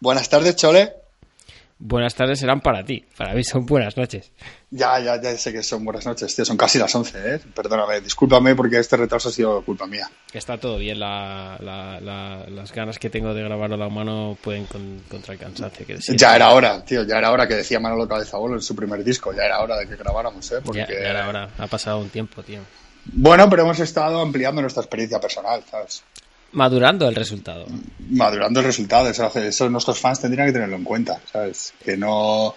Buenas tardes, Chole. Buenas tardes serán para ti, para mí son buenas noches. Ya, ya, ya sé que son buenas noches, tío, son casi las 11, ¿eh? Perdóname, discúlpame porque este retraso ha sido culpa mía. Está todo bien, la, la, la, las ganas que tengo de grabarlo a la mano pueden con, contra el cansancio. Que ya era hora, tío, ya era hora que decía Manolo Cabezabolo en su primer disco, ya era hora de que grabáramos, ¿eh? Porque... Ya, ya era hora, ha pasado un tiempo, tío. Bueno, pero hemos estado ampliando nuestra experiencia personal, ¿sabes? Madurando el resultado. Madurando el resultado, eso, eso nuestros fans tendrían que tenerlo en cuenta, ¿sabes? Que no,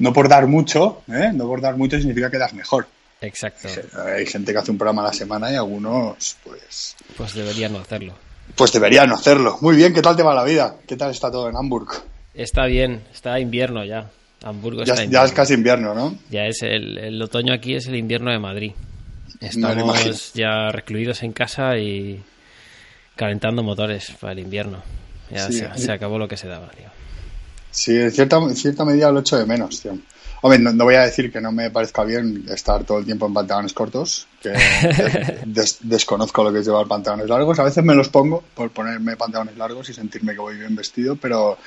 no por dar mucho, ¿eh? No por dar mucho significa que das mejor. Exacto. Hay gente que hace un programa a la semana y algunos, pues... Pues deberían no hacerlo. Pues deberían no hacerlo. Muy bien, ¿qué tal te va la vida? ¿Qué tal está todo en Hamburgo? Está bien, está invierno ya. Hamburgo ya, está ya es casi invierno, ¿no? Ya es el, el otoño aquí es el invierno de Madrid. Estamos ya recluidos en casa y calentando motores para el invierno. Ya se, acabó lo que se daba, tío. Sí, en cierta, cierta medida lo echo de menos, tío. Hombre, no, voy a decir que no me parezca bien estar todo el tiempo en pantalones cortos, que desconozco lo que es llevar pantalones largos. A veces me los pongo por ponerme pantalones largos y sentirme que voy bien vestido, pero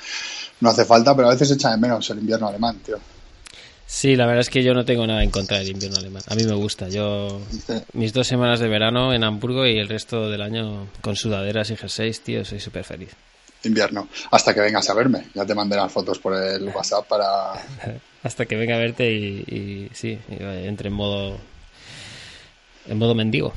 no hace falta, pero a veces echa de menos el invierno alemán, tío. Sí, la verdad es que yo no tengo nada en contra del invierno alemán. A mí me gusta. Yo mis dos semanas de verano en Hamburgo y el resto del año con sudaderas y jerseys, tío, soy súper feliz. Invierno. Hasta que vengas a verme. Ya te mandé las fotos por el WhatsApp para... Hasta que venga a verte y, y sí, entre en modo en modo mendigo.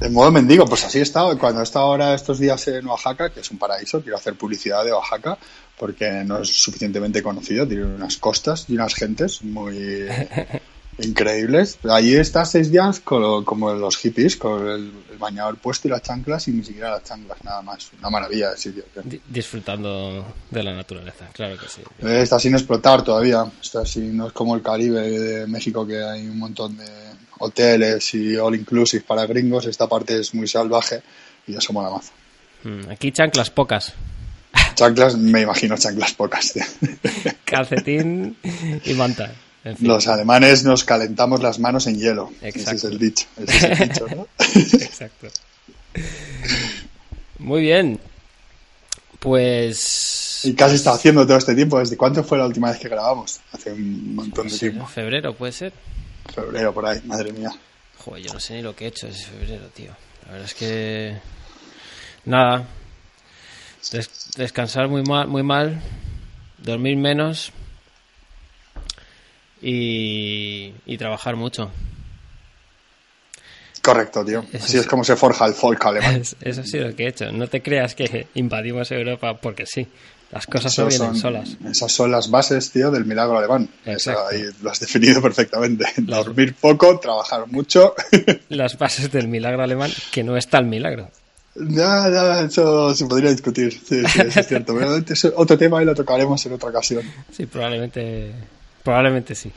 En modo mendigo, pues así he estado. Cuando he estado ahora estos días en Oaxaca, que es un paraíso, quiero hacer publicidad de Oaxaca, porque no es suficientemente conocido, tiene unas costas y unas gentes muy increíbles. Allí estás seis días como los hippies, con el, bañador puesto y las chanclas y ni siquiera las chanclas, nada más. Una maravilla de sitio. Disfrutando de la naturaleza, claro que sí. Está sin explotar todavía, está así, no es como el Caribe de México que hay un montón de hoteles y all inclusive para gringos, esta parte es muy salvaje y eso mola más. Mm, aquí chanclas pocas. Chanclas, me imagino chanclas pocas. Calcetín y manta. Los alemanes nos calentamos las manos en hielo. Ese es el dicho. Exacto. Muy bien. Pues. ¿Y has estado haciendo todo este tiempo? ¿Desde cuánto fue la última vez que grabamos? Hace un montón de tiempo. Febrero, puede ser. Febrero, por ahí, madre mía. Joder, yo no sé ni lo que he hecho ese febrero, tío. La verdad es que. Nada. descansar muy mal, muy mal. Dormir menos. Y, y trabajar mucho. Correcto, tío. Así es, como se forja el folk alemán. eso ha sido lo que he hecho. No te creas que invadimos Europa porque sí. Las cosas no vienen solas. Esas son las bases, tío, del milagro alemán. ahí lo has definido perfectamente. Dormir poco, trabajar mucho. Las bases del milagro alemán, que no está el milagro. Ya, ya, eso se podría discutir. Sí, sí, eso es cierto. es otro tema y lo tocaremos en otra ocasión. Sí, probablemente, probablemente sí.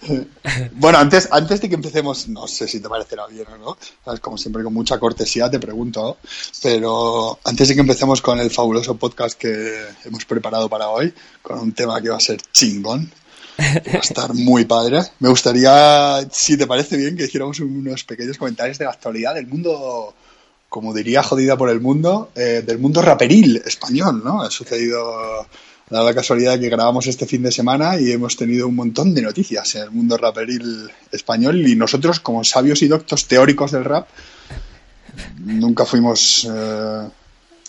Bueno, antes, antes de que empecemos, no sé si te parecerá bien o no, ¿sabes? como siempre con mucha cortesía te pregunto, pero antes de que empecemos con el fabuloso podcast que hemos preparado para hoy, con un tema que va a ser chingón, va a estar muy padre, me gustaría, si te parece bien, que hiciéramos unos pequeños comentarios de la actualidad del mundo como diría jodida por el mundo, eh, del mundo raperil español, ¿no? Ha sucedido Da la casualidad que grabamos este fin de semana y hemos tenido un montón de noticias en el mundo raperil español y nosotros, como sabios y doctos teóricos del rap, nunca fuimos... Eh,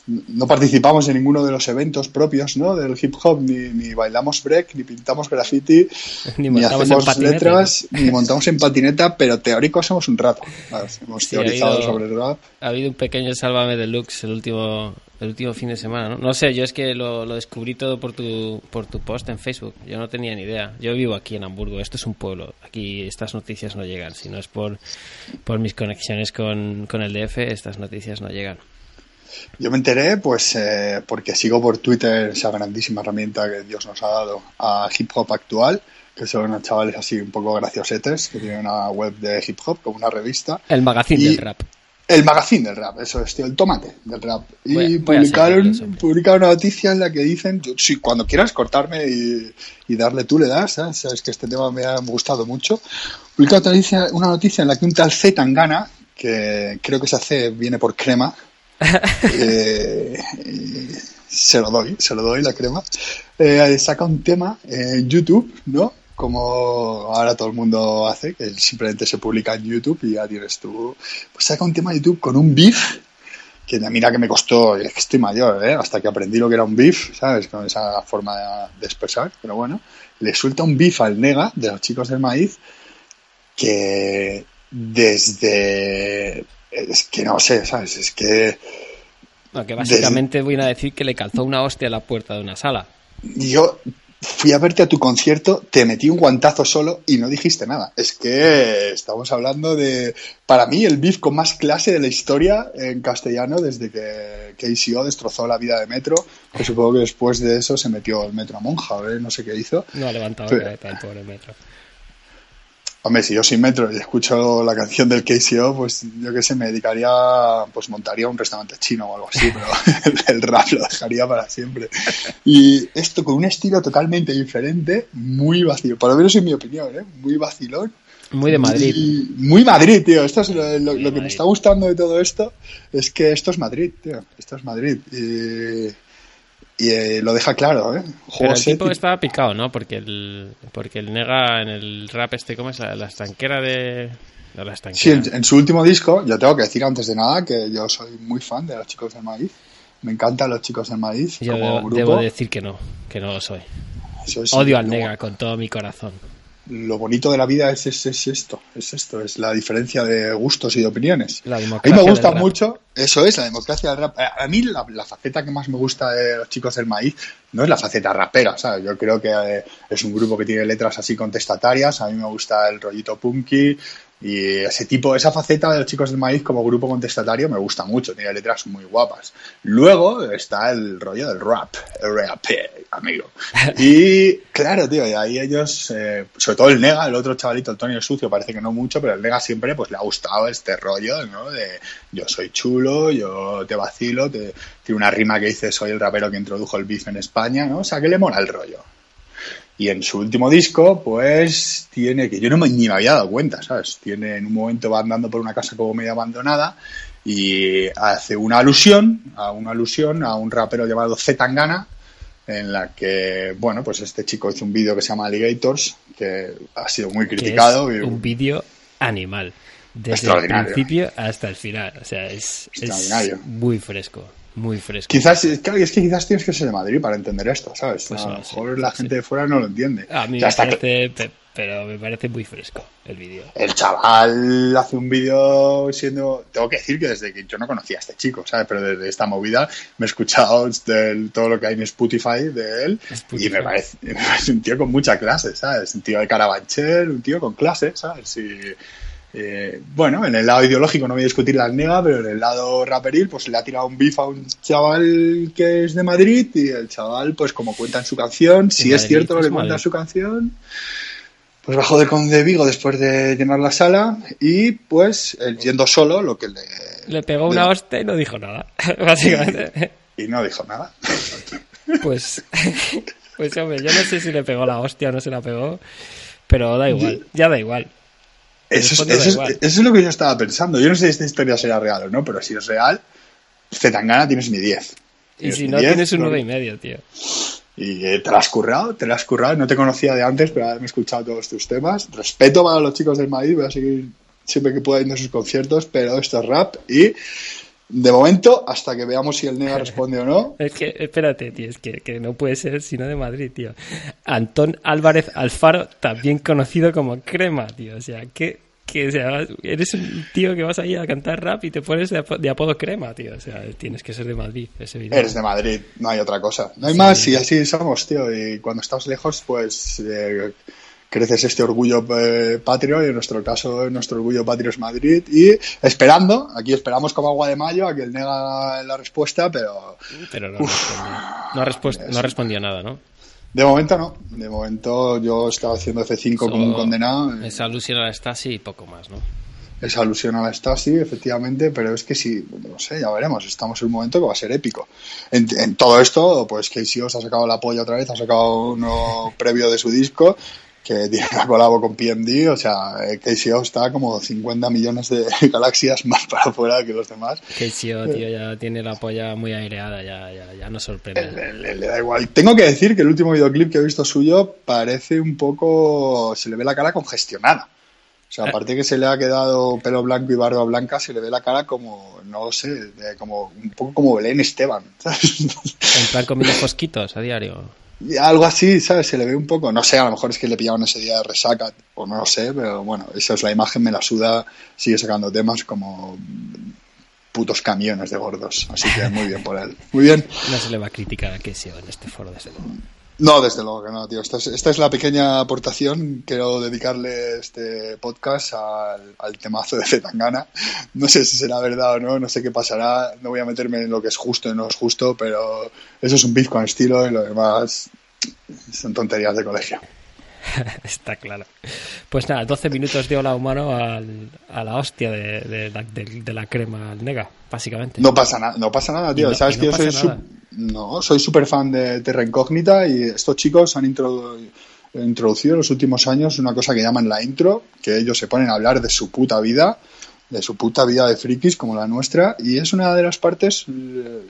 no participamos en ninguno de los eventos propios ¿no? del hip hop, ni, bailamos break, ni pintamos graffiti, ni, hacemos letras, ni montamos en patineta, pero teóricos somos un rato. hemos teorizado sobre el rap. Ha habido un pequeño Sálvame Deluxe el último, el último fin de semana. ¿no? no sé, yo es que lo, lo, descubrí todo por tu, por tu post en Facebook. Yo no tenía ni idea. Yo vivo aquí en Hamburgo, esto es un pueblo. Aquí estas noticias no llegan. Si no es por, por mis conexiones con, con el DF, estas noticias no llegan. Yo me enteré, pues, eh, porque sigo por Twitter esa grandísima herramienta que Dios nos ha dado a Hip Hop Actual, que son unos chavales así un poco graciosetes, que tienen una web de hip hop, como una revista. El magazine del rap. El magazine del rap, eso es, tío, el tomate del rap. Y publicaron, publicaron una noticia en la que dicen, si cuando quieras cortarme y, darle tú le das, sabes que este tema me ha gustado mucho. Publicaron una noticia, una noticia en la que un tal Z Tangana, que creo que se hace, viene por crema, eh, se lo doy, se lo doy la crema. Eh, saca un tema en YouTube, ¿no? Como ahora todo el mundo hace, que simplemente se publica en YouTube y ya tienes tú. Pues saca un tema en YouTube con un beef que mira que me costó, es que estoy mayor, ¿eh? hasta que aprendí lo que era un beef, ¿sabes? Con esa forma de, expresar, pero bueno, le suelta un beef al nega de los chicos del maíz que desde... Es que no sé, ¿sabes? Es que... que básicamente voy a decir que le calzó una hostia a la puerta de una sala. Yo fui a verte a tu concierto, te metí un guantazo solo y no dijiste nada. Es que estamos hablando de, para mí, el beef con más clase de la historia en castellano desde que KCO destrozó la vida de Metro, que supongo que después de eso se metió el Metro a monja, ¿eh? no sé qué hizo. No ha levantado Pero... el pobre Metro. Hombre, si yo sin metro y escucho la canción del KCO, pues yo qué sé, me dedicaría, pues montaría un restaurante chino o algo así, pero el rap lo dejaría para siempre. Y esto con un estilo totalmente diferente, muy vacilón, por lo menos en mi opinión, ¿eh? muy vacilón. Muy de Madrid. muy Madrid, tío. Esto es lo, que me está gustando de todo esto, es que esto es Madrid, tío. Esto es Madrid. Y y eh, lo deja claro, ¿eh? Pero el tipo estaba picado, ¿no? Porque el, porque el nega en el rap este, ¿cómo es? La, estanquera de... La Sí, en, su último disco, yo tengo que decir antes de nada que yo soy muy fan de los chicos del maíz. Me encantan los chicos del maíz yo debo, decir que no, que no lo soy. Odio al nega con todo mi corazón lo bonito de la vida es, es, esto, es esto, es la diferencia de gustos y de opiniones. a mí me gusta mucho, eso es, la democracia del rap. A mí la, faceta que más me gusta de los chicos del maíz no es la faceta rapera, ¿sabes? Yo creo que eh, es un grupo que tiene letras así contestatarias, a mí me gusta el rollito punky, y ese tipo, esa faceta de los chicos del maíz como grupo contestatario me gusta mucho, tiene letras muy guapas. Luego está el rollo del rap, el rap, amigo. Y claro, tío, y ahí ellos, eh, sobre todo el Nega, el otro chavalito, el Tony el Sucio, parece que no mucho, pero el Nega siempre pues le ha gustado este rollo, ¿no? De yo soy chulo, yo te vacilo, te, tiene una rima que dice soy el rapero que introdujo el beef en España, ¿no? O sea, que le mola el rollo. Y en su último disco, pues tiene que yo no me, ni me había dado cuenta, ¿sabes? Tiene en un momento va andando por una casa como medio abandonada y hace una alusión a una alusión a un rapero llamado Zetangana en la que, bueno, pues este chico hizo un vídeo que se llama Alligators, que ha sido muy criticado. un vídeo animal, desde el principio hasta el final. O sea, es, es muy fresco. Muy fresco. Quizás, claro, es que quizás tienes que ser de Madrid para entender esto, ¿sabes? Pues a lo mejor la gente de fuera no lo entiende. A mí me parece, pero me parece muy fresco el vídeo. El chaval hace un vídeo siendo. Tengo que decir que desde que yo no conocía a este chico, ¿sabes? Pero desde esta movida me he escuchado todo lo que hay en Spotify de él y me parece, un tío con mucha clase, ¿sabes? Un tío de carabanchel, un tío con clase, ¿sabes? Y eh, bueno, en el lado ideológico no voy a discutir la nega, pero en el lado raperil, pues le ha tirado un beef a un chaval que es de Madrid y el chaval, pues como cuenta en su canción, si es cierto lo que cuenta en su canción, pues bajó de Conde Vigo después de llenar la sala y pues yendo solo lo que le... Le pegó una hostia y no dijo nada, básicamente. Y, no dijo nada. Pues, pues hombre, yo no sé si le pegó la hostia o no se la pegó, pero da igual, ya da igual. Eso es, lo que yo estaba pensando. Yo no sé si esta historia será real o no, pero si es real, Zetangana tienes mi 10. Y si no, tienes un 9 y medio, tío. Y eh, te la has currado, te la has currado. No te conocía de antes, pero me he escuchado todos tus temas. Respeto para los chicos del Madrid, voy a seguir siempre que pueda ir a sus conciertos, pero esto es rap y de momento, hasta que veamos si el Nega responde o no. Es que, espérate, tío, es que, que, no puede ser sino de Madrid, tío. Antón Álvarez Alfaro, también conocido como Crema, tío. O sea, que, que o sea, eres un tío que vas ahí a cantar rap y te pones de, apodo Crema, tío. O sea, tienes que ser de Madrid, ese video. Eres de Madrid, no hay otra cosa. No hay más y así somos, tío. Y cuando estás lejos, pues. Eh, creces este orgullo eh, patrio y en nuestro caso nuestro orgullo patrio es Madrid y esperando, aquí esperamos como agua de mayo a que él nega la respuesta, pero... Pero no, no, ha respondido nada, ¿no? De momento no, de momento yo estaba haciendo F5 como un condenado. Esa alusión a la Stasi y poco más, ¿no? Esa alusión a la Stasi, efectivamente, pero es que sí, no sé, ya veremos, estamos en un momento que va a ser épico. En, todo esto, pues Casey Os ha sacado la polla otra vez, ha sacado uno previo de su disco, que tiene una colabo con PMD, o sea, eh, KCO está como 50 millones de galaxias más para afuera que los demás. KCO, tío, ya tiene la polla muy aireada, ya, ya, ya no sorprende. Le, le, da igual. Tengo que decir que el último videoclip que he visto suyo parece un poco, se le ve la cara congestionada. O sea, aparte que se le ha quedado pelo blanco y barba blanca, se le ve la cara como, no lo sé, de, como un poco como Belén Esteban. ¿sabes? En plan comiendo fosquitos a diario. Algo así, ¿sabes? Se le ve un poco, no sé, a lo mejor es que le pillaban ese día de resaca, o no lo sé, pero bueno, esa es la imagen, me la suda, sigue sacando temas como putos camiones de gordos. Así que muy bien por él. Muy bien. No se le va a criticar a sea en este foro, desde luego. No, desde luego que no, tío. Esta es, la pequeña aportación. Quiero dedicarle este podcast al, al temazo de Zetangana. No sé si será verdad o no, no sé qué pasará. No voy a meterme en lo que es justo y no es justo, pero eso es un con estilo y lo demás son tonterías de colegio. Está claro. Pues nada, 12 minutos de hola humano al, a la hostia de, de, la, de, de, la crema al nega, básicamente. No pasa nada, no pasa nada, tío. No, Sabes no que yo soy, su, no, soy súper fan de Terra Incógnita y estos chicos han introdu introducido en los últimos años una cosa que llaman la intro, que ellos se ponen a hablar de su puta vida, de su puta vida de frikis como la nuestra, y es una de las partes eh,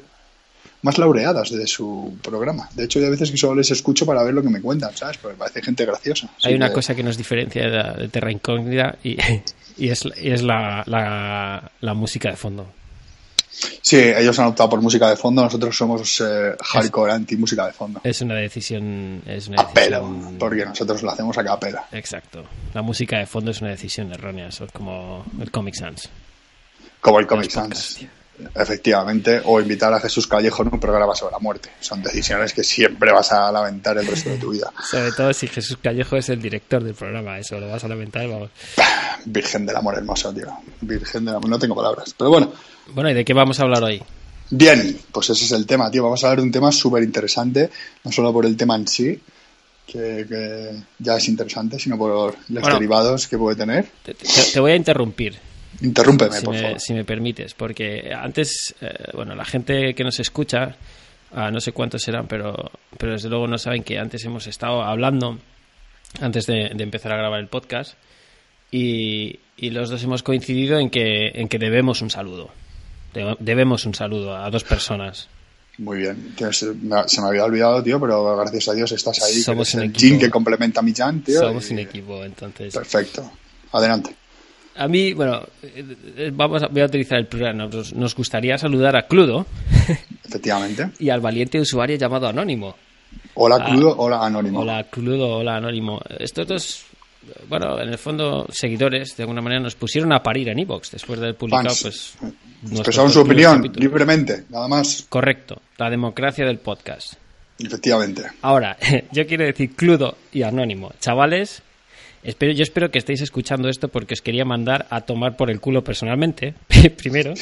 más laureadas de su programa. De hecho, hay veces que solo les escucho para ver lo que me cuentan, ¿sabes? Porque parece gente graciosa. Hay una que... cosa que nos diferencia de, la, de Terra Incógnita y, y es, y es la, la, la, música de fondo. Sí, ellos han optado por música de fondo, nosotros somos eh, hardcore anti música de fondo. Es una decisión. Es una a pelo, porque nosotros lo hacemos a capela. Exacto. La música de fondo es una decisión errónea, eso es como el Comic Sans. Como el Comic Sans. Efectivamente, o invitar a Jesús Callejo en un programa sobre la muerte. Son decisiones que siempre vas a lamentar el resto de tu vida. Sobre todo si Jesús Callejo es el director del programa, eso lo vas a lamentar, vamos. Virgen del amor hermoso, tío. Virgen del amor, no tengo palabras. Pero bueno. Bueno, ¿y de qué vamos a hablar hoy? Bien, pues ese es el tema, tío. Vamos a hablar de un tema súper interesante, no solo por el tema en sí, que, que, ya es interesante, sino por los bueno, derivados que puede tener. Te, te, te voy a interrumpir. Interrúmpeme, si por me, favor. Si me permites, porque antes, eh, bueno, la gente que nos escucha, ah, no sé cuántos serán, pero, pero desde luego no saben que antes hemos estado hablando, antes de, de empezar a grabar el podcast, y, y, los dos hemos coincidido en que, en que debemos un saludo. Debemos un saludo a dos personas. Muy bien. Se me había olvidado, tío, pero gracias a Dios estás ahí. Somos un el equipo. Jin que complementa a mi Jan, tío. Somos y... un equipo, entonces. Perfecto. Adelante. A mí, bueno, vamos a, voy a utilizar el plural. Nos, nos gustaría saludar a Cludo. Efectivamente. y al valiente usuario llamado Anónimo. Hola Cludo, ah, hola Anónimo. Hola Cludo, hola Anónimo. Estos dos, bueno, en el fondo, seguidores, de alguna manera, nos pusieron a parir en Evox después de haber publicado, Fans. pues. Expresaron su opinión capítulos. libremente, nada más. Correcto, la democracia del podcast. Efectivamente. Ahora, yo quiero decir Cludo y Anónimo. Chavales, Espero, yo espero que estéis escuchando esto porque os quería mandar a tomar por el culo personalmente, primero.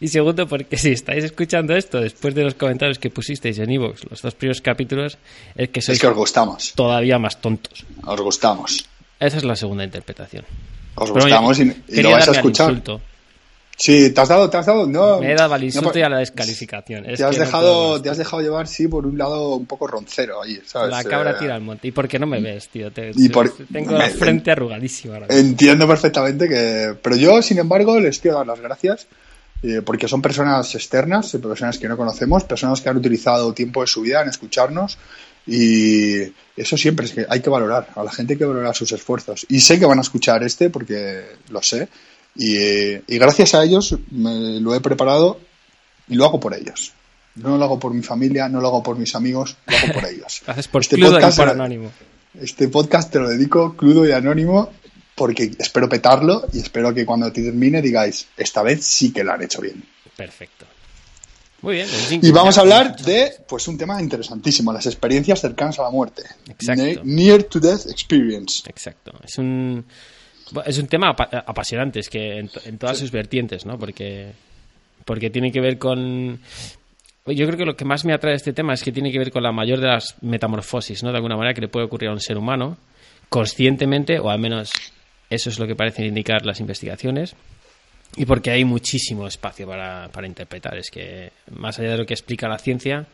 Y segundo, porque si estáis escuchando esto después de los comentarios que pusisteis en Evox, los dos primeros capítulos, es que sois es que os gustamos. todavía más tontos. Os gustamos. Esa es la segunda interpretación. Os gustamos y lo vais a escuchar. Sí, te has dado, te has dado, no. Me he dado al insulto no, y a la descalificación. Es te, has dejado, no te has dejado llevar, sí, por un lado un poco roncero ahí, ¿sabes? La cabra eh, tira al monte. ¿Y por qué no me ves, tío? Te, y por, tengo la frente en, arrugadísima. Ahora entiendo perfectamente que. Pero yo, sin embargo, les quiero dar las gracias. Eh, porque son personas externas, personas que no conocemos, personas que han utilizado tiempo de su vida en escucharnos. Y eso siempre es que hay que valorar. A la gente hay que valorar sus esfuerzos. Y sé que van a escuchar este porque lo sé. Y, y, gracias a ellos me lo he preparado y lo hago por ellos. No lo hago por mi familia, no lo hago por mis amigos, lo hago por ellos. Haces por este podcast, y por anónimo. Este podcast te lo dedico crudo y anónimo porque espero petarlo y espero que cuando termine digáis, esta vez sí que lo han hecho bien. Perfecto. Muy bien. Y vamos a hablar de pues un tema interesantísimo, las experiencias cercanas a la muerte. Exacto. Near to death experience. Exacto. Es un es un tema ap apasionante, es que en, en todas sí. sus vertientes, ¿no? Porque, porque tiene que ver con... Yo creo que lo que más me atrae de este tema es que tiene que ver con la mayor de las metamorfosis, ¿no? De alguna manera que le puede ocurrir a un ser humano, conscientemente, o al menos eso es lo que parecen indicar las investigaciones, y porque hay muchísimo espacio para, para interpretar. Es que, más allá de lo que explica la ciencia,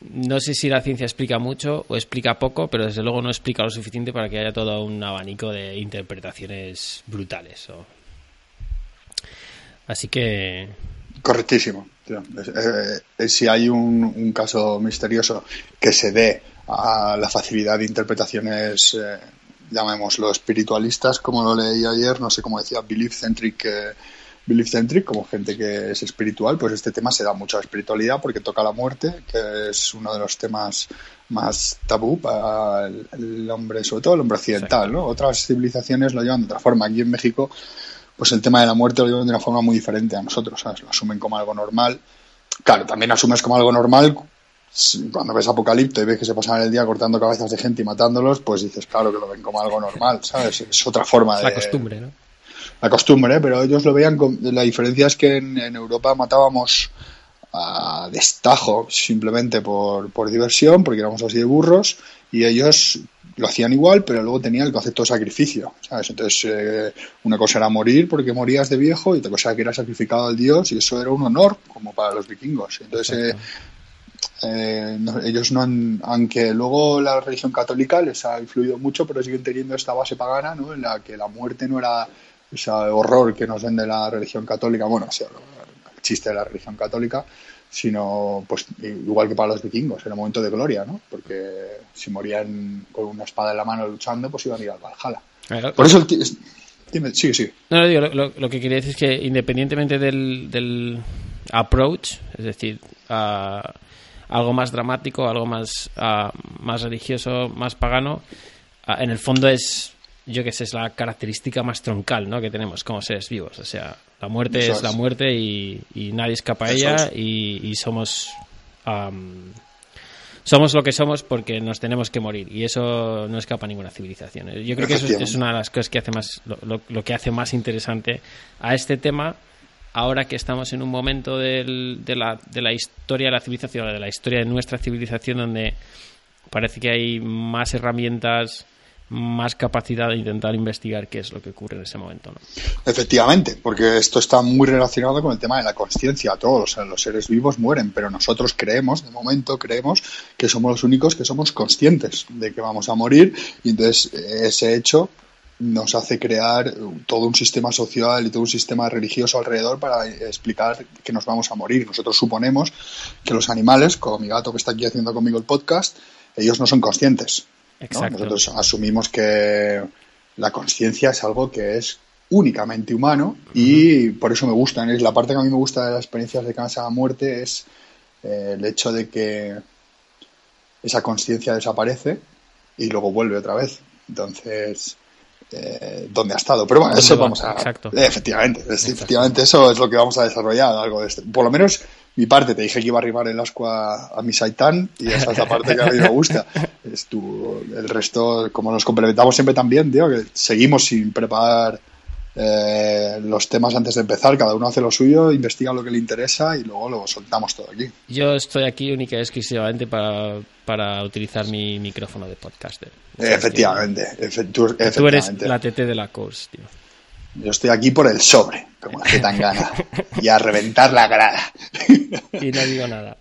no sé si la ciencia explica mucho o explica poco, pero desde luego no explica lo suficiente para que haya todo un abanico de interpretaciones brutales. Así que. Correctísimo. Eh, eh, si hay un, caso misterioso que se dé a la facilidad de interpretaciones, eh, llamémoslo espiritualistas, como lo leí ayer, no sé cómo decía, belief centric. Belief Centric, como gente que es espiritual, pues este tema se da mucha espiritualidad porque toca la muerte, que es uno de los temas más tabú para el, hombre, sobre todo el hombre occidental, ¿no? Otras civilizaciones lo llevan de otra forma. Aquí en México, pues el tema de la muerte lo llevan de una forma muy diferente a nosotros, ¿sabes? Lo asumen como algo normal. Claro, también asumes como algo normal cuando ves Apocalipto y ves que se pasan el día cortando cabezas de gente y matándolos, pues dices, claro, que lo ven como algo normal, ¿sabes? Es otra forma de... La costumbre, ¿no? La costumbre, pero ellos lo veían con, la diferencia es que en, Europa matábamos a destajo simplemente por, por, diversión, porque éramos así de burros, y ellos lo hacían igual, pero luego tenían el concepto de sacrificio, ¿sabes? Entonces, eh, una cosa era morir porque morías de viejo y otra cosa que era sacrificado al dios y eso era un honor, como para los vikingos. Entonces, eh, eh, ellos no han, aunque luego la religión católica les ha influido mucho, pero siguen teniendo esta base pagana, ¿no? En la que la muerte no era ese horror que nos vende la religión católica, bueno, el chiste de la religión católica, sino pues igual que para los vikingos, era un momento de gloria, ¿no? Porque si morían con una espada en la mano luchando, pues iban a ir al Valhalla. Por eso el Dime, sí, sí. No, lo, que quería decir es que independientemente del, approach, es decir, algo más dramático, algo más, más religioso, más pagano, en el fondo es yo que sé, es la característica más troncal ¿no? que tenemos como seres vivos. O sea, la muerte es, la muerte y, nadie escapa a ella y, somos... somos lo que somos porque nos tenemos que morir y eso no escapa a ninguna civilización. Yo creo que eso es, una de las cosas que hace más lo, que hace más interesante a este tema ahora que estamos en un momento de, la, de la historia de la civilización, de la historia de nuestra civilización donde parece que hay más herramientas más capacidad de intentar investigar qué es lo que ocurre en ese momento. ¿no? Efectivamente, porque esto está muy relacionado con el tema de la conciencia. Todos los seres vivos mueren, pero nosotros creemos, de momento creemos, que somos los únicos que somos conscientes de que vamos a morir y entonces ese hecho nos hace crear todo un sistema social y todo un sistema religioso alrededor para explicar que nos vamos a morir. Nosotros suponemos que los animales, como mi gato que está aquí haciendo conmigo el podcast, ellos no son conscientes nosotros asumimos que la conciencia es algo que es únicamente humano y por eso me gustan. Es la parte que a mí me gusta de las experiencias de cansa a muerte es eh, el hecho de que esa conciencia desaparece y luego vuelve otra vez. Entonces, eh, ¿dónde ha estado? Pero bueno, eso vamos a. Efectivamente, efectivamente, eso es lo que vamos a desarrollar. Algo de este. Por lo menos mi parte, te dije que iba a arribar el asco a, mi Saitán y esa es la parte que a mí me gusta. Es tu, el resto, como nos complementamos siempre también, tío, que seguimos sin preparar eh, los temas antes de empezar, cada uno hace lo suyo, investiga lo que le interesa y luego lo soltamos todo aquí. Yo estoy aquí única y exclusivamente para, para utilizar mi micrófono de podcaster. Efectivamente, tú, eres la TT de la course, tío. Yo estoy aquí por el sobre, como que tan gana. y a reventar la grada. y no digo nada.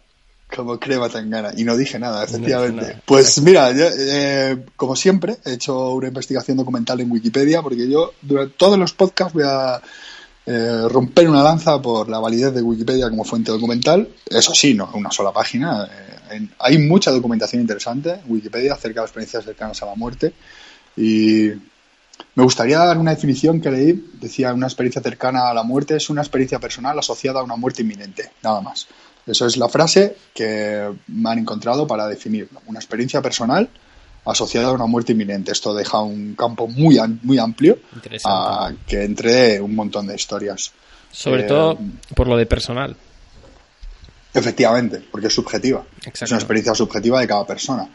Como crema tan gana. Y no dije nada, efectivamente. Pues mira, eh, como siempre, he hecho una investigación documental en Wikipedia, porque yo durante todos los podcasts voy a eh, romper una lanza por la validez de Wikipedia como fuente documental. Eso sí, no una sola página. Eh, hay mucha documentación interesante en Wikipedia acerca de las experiencias cercanas a la muerte. Y me gustaría dar una definición que leí, decía una experiencia cercana a la muerte es una experiencia personal asociada a una muerte inminente, nada más. Eso es la frase que me han encontrado para definirlo. Una experiencia personal asociada a una muerte inminente. Esto deja un campo muy, muy amplio a que entre un montón de historias. Sobre eh, todo por lo de personal. Efectivamente, porque es subjetiva. Es una experiencia subjetiva de cada persona.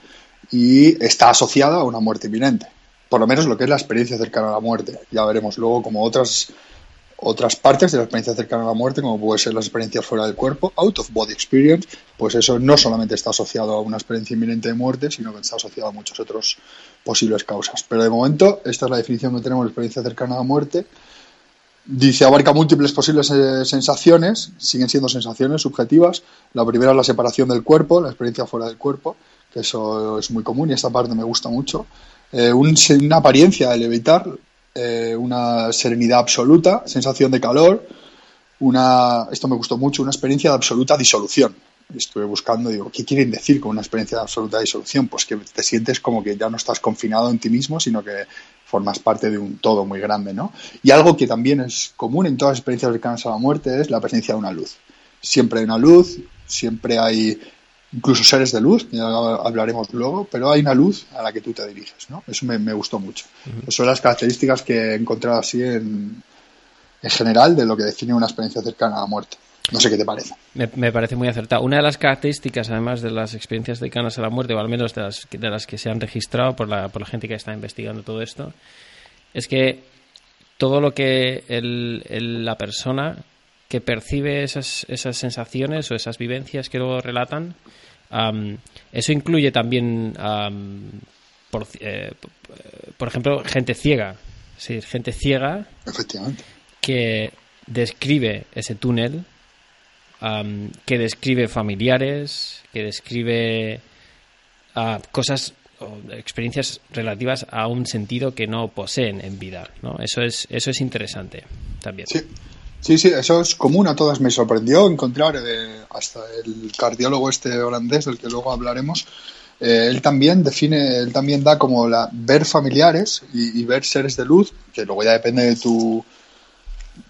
Y está asociada a una muerte inminente por lo menos lo que es la experiencia cercana a la muerte. Ya veremos luego como otras otras partes de la experiencia cercana a la muerte, como puede ser las experiencias fuera del cuerpo, out of body experience, pues eso no solamente está asociado a una experiencia inminente de muerte, sino que está asociado a muchas otras posibles causas. Pero de momento, esta es la definición que tenemos de experiencia cercana a la muerte. Dice, abarca múltiples posibles eh, sensaciones, siguen siendo sensaciones subjetivas. La primera es la separación del cuerpo, la experiencia fuera del cuerpo, que eso es muy común y esta parte me gusta mucho. Eh, una apariencia de levitar, eh, una serenidad absoluta, sensación de calor, una, esto me gustó mucho, una experiencia de absoluta disolución. Estuve buscando, digo, ¿qué quieren decir con una experiencia de absoluta disolución? Pues que te sientes como que ya no estás confinado en ti mismo, sino que formas parte de un todo muy grande, ¿no? Y algo que también es común en todas las experiencias cercanas a la muerte es la presencia de una luz. Siempre hay una luz, siempre hay incluso seres de luz, ya hablaremos luego, pero hay una luz a la que tú te diriges, ¿no? Eso me, gustó mucho. son las características que he encontrado así en, en general de lo que define una experiencia cercana a la muerte. No sé qué te parece. Me, parece muy acertado. Una de las características, además de las experiencias cercanas a la muerte, o al menos de las, de las que se han registrado por la, por la gente que está investigando todo esto, es que todo lo que la persona que percibe esas, esas sensaciones o esas vivencias que luego relatan, eso incluye también, por, eh, por ejemplo, gente ciega. Es gente ciega que describe ese túnel que describe familiares, que describe cosas o experiencias relativas a un sentido que no poseen en vida. ¿no? Eso, es, eso es interesante también. Sí. Sí, sí, eso es común a todas. Me sorprendió encontrar eh, hasta el cardiólogo este holandés, del que luego hablaremos. Eh, él también define, él también da como la ver familiares y, ver seres de luz, que luego ya depende de tu,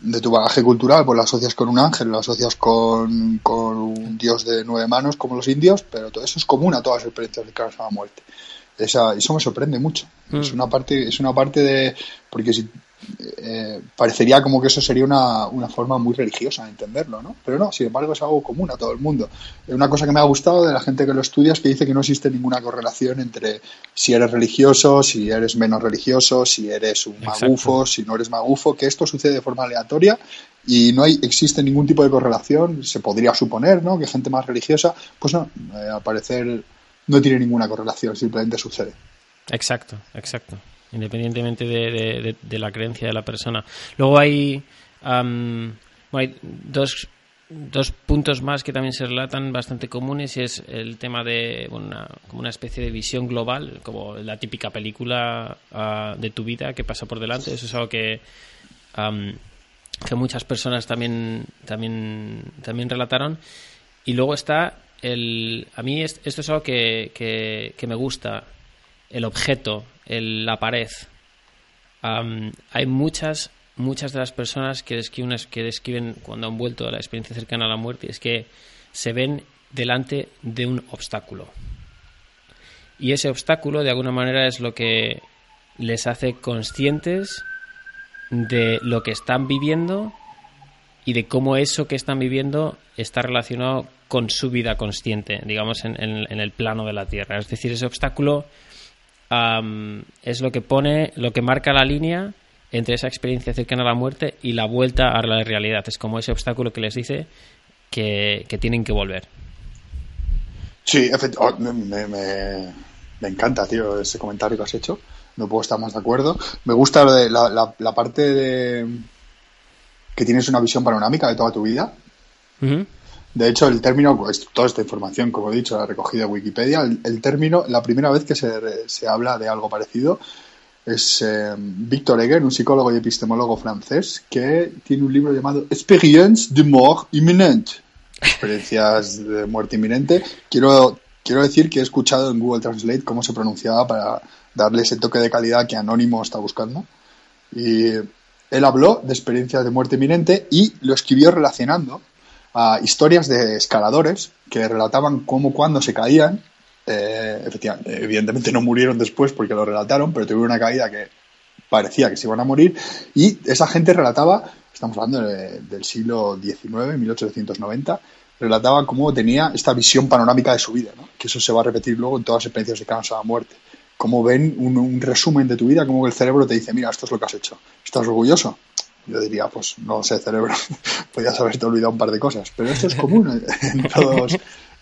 de tu bagaje cultural, pues lo asocias con un ángel, lo asocias con, con un dios de nueve manos como los indios, pero todo eso es común a todas las experiencias de a la muerte. Esa, eso me sorprende mucho. Es mm. una parte, es una parte de, porque si eh, parecería como que eso sería una, una, forma muy religiosa de entenderlo, ¿no? Pero no, sin embargo es algo común a todo el mundo. Una cosa que me ha gustado de la gente que lo estudia es que dice que no existe ninguna correlación entre si eres religioso, si eres menos religioso, si eres un magufo, si no eres magufo, que esto sucede de forma aleatoria y no hay, existe ningún tipo de correlación. Se podría suponer, ¿no? Que gente más religiosa, pues no, eh, al parecer no tiene ninguna correlación, simplemente sucede. Exacto, exacto independientemente de, la creencia de la persona. Luego hay, hay dos, dos puntos más que también se relatan bastante comunes es el tema de una, como una especie de visión global, como la típica película ah, de tu vida que pasa por delante. Eso es algo que, que muchas personas también, también, también relataron. Y luego está el... A mí esto es algo que, que me gusta, el objeto, la pared. hay muchas, muchas de las personas que describen, que describen cuando han vuelto a la experiencia cercana a la muerte, es que se ven delante de un obstáculo. Y ese obstáculo, de alguna manera, es lo que les hace conscientes de lo que están viviendo y de cómo eso que están viviendo está relacionado con su vida consciente, digamos, en el plano de la Tierra. Es decir, ese obstáculo es lo que pone, lo que marca la línea entre esa experiencia cercana a la muerte y la vuelta a la realidad. Es como ese obstáculo que les dice que, tienen que volver. Sí, oh, me, encanta, tío, ese comentario que has hecho. No puedo estar más de acuerdo. Me gusta de la, parte de que tienes una visión panorámica de toda tu vida. De hecho, el término, pues, toda esta información, como he dicho, la recogida de Wikipedia, el, término, la primera vez que se, se, habla de algo parecido es eh, Victor Eger, un psicólogo y epistemólogo francés, que tiene un libro llamado Experience de mort imminente. Experiencias de muerte inminente. Quiero, quiero decir que he escuchado en Google Translate cómo se pronunciaba para darle ese toque de calidad que Anónimo está buscando. Y él habló de experiencias de muerte inminente y lo escribió relacionando a historias de escaladores que relataban cómo cuando se caían, eh, evidentemente no murieron después porque lo relataron, pero tuvieron una caída que parecía que se iban a morir y esa gente relataba, estamos hablando del siglo XIX, 1890, relataba cómo tenía esta visión panorámica de su vida, que eso se va a repetir luego en todas las experiencias de cáncer a muerte. Cómo ven un, un, resumen de tu vida, cómo el cerebro te dice, mira, esto es lo que has hecho. ¿Estás orgulloso? Yo diría, pues no sé, cerebro, podías haberte olvidado un par de cosas. Pero esto es común en todos,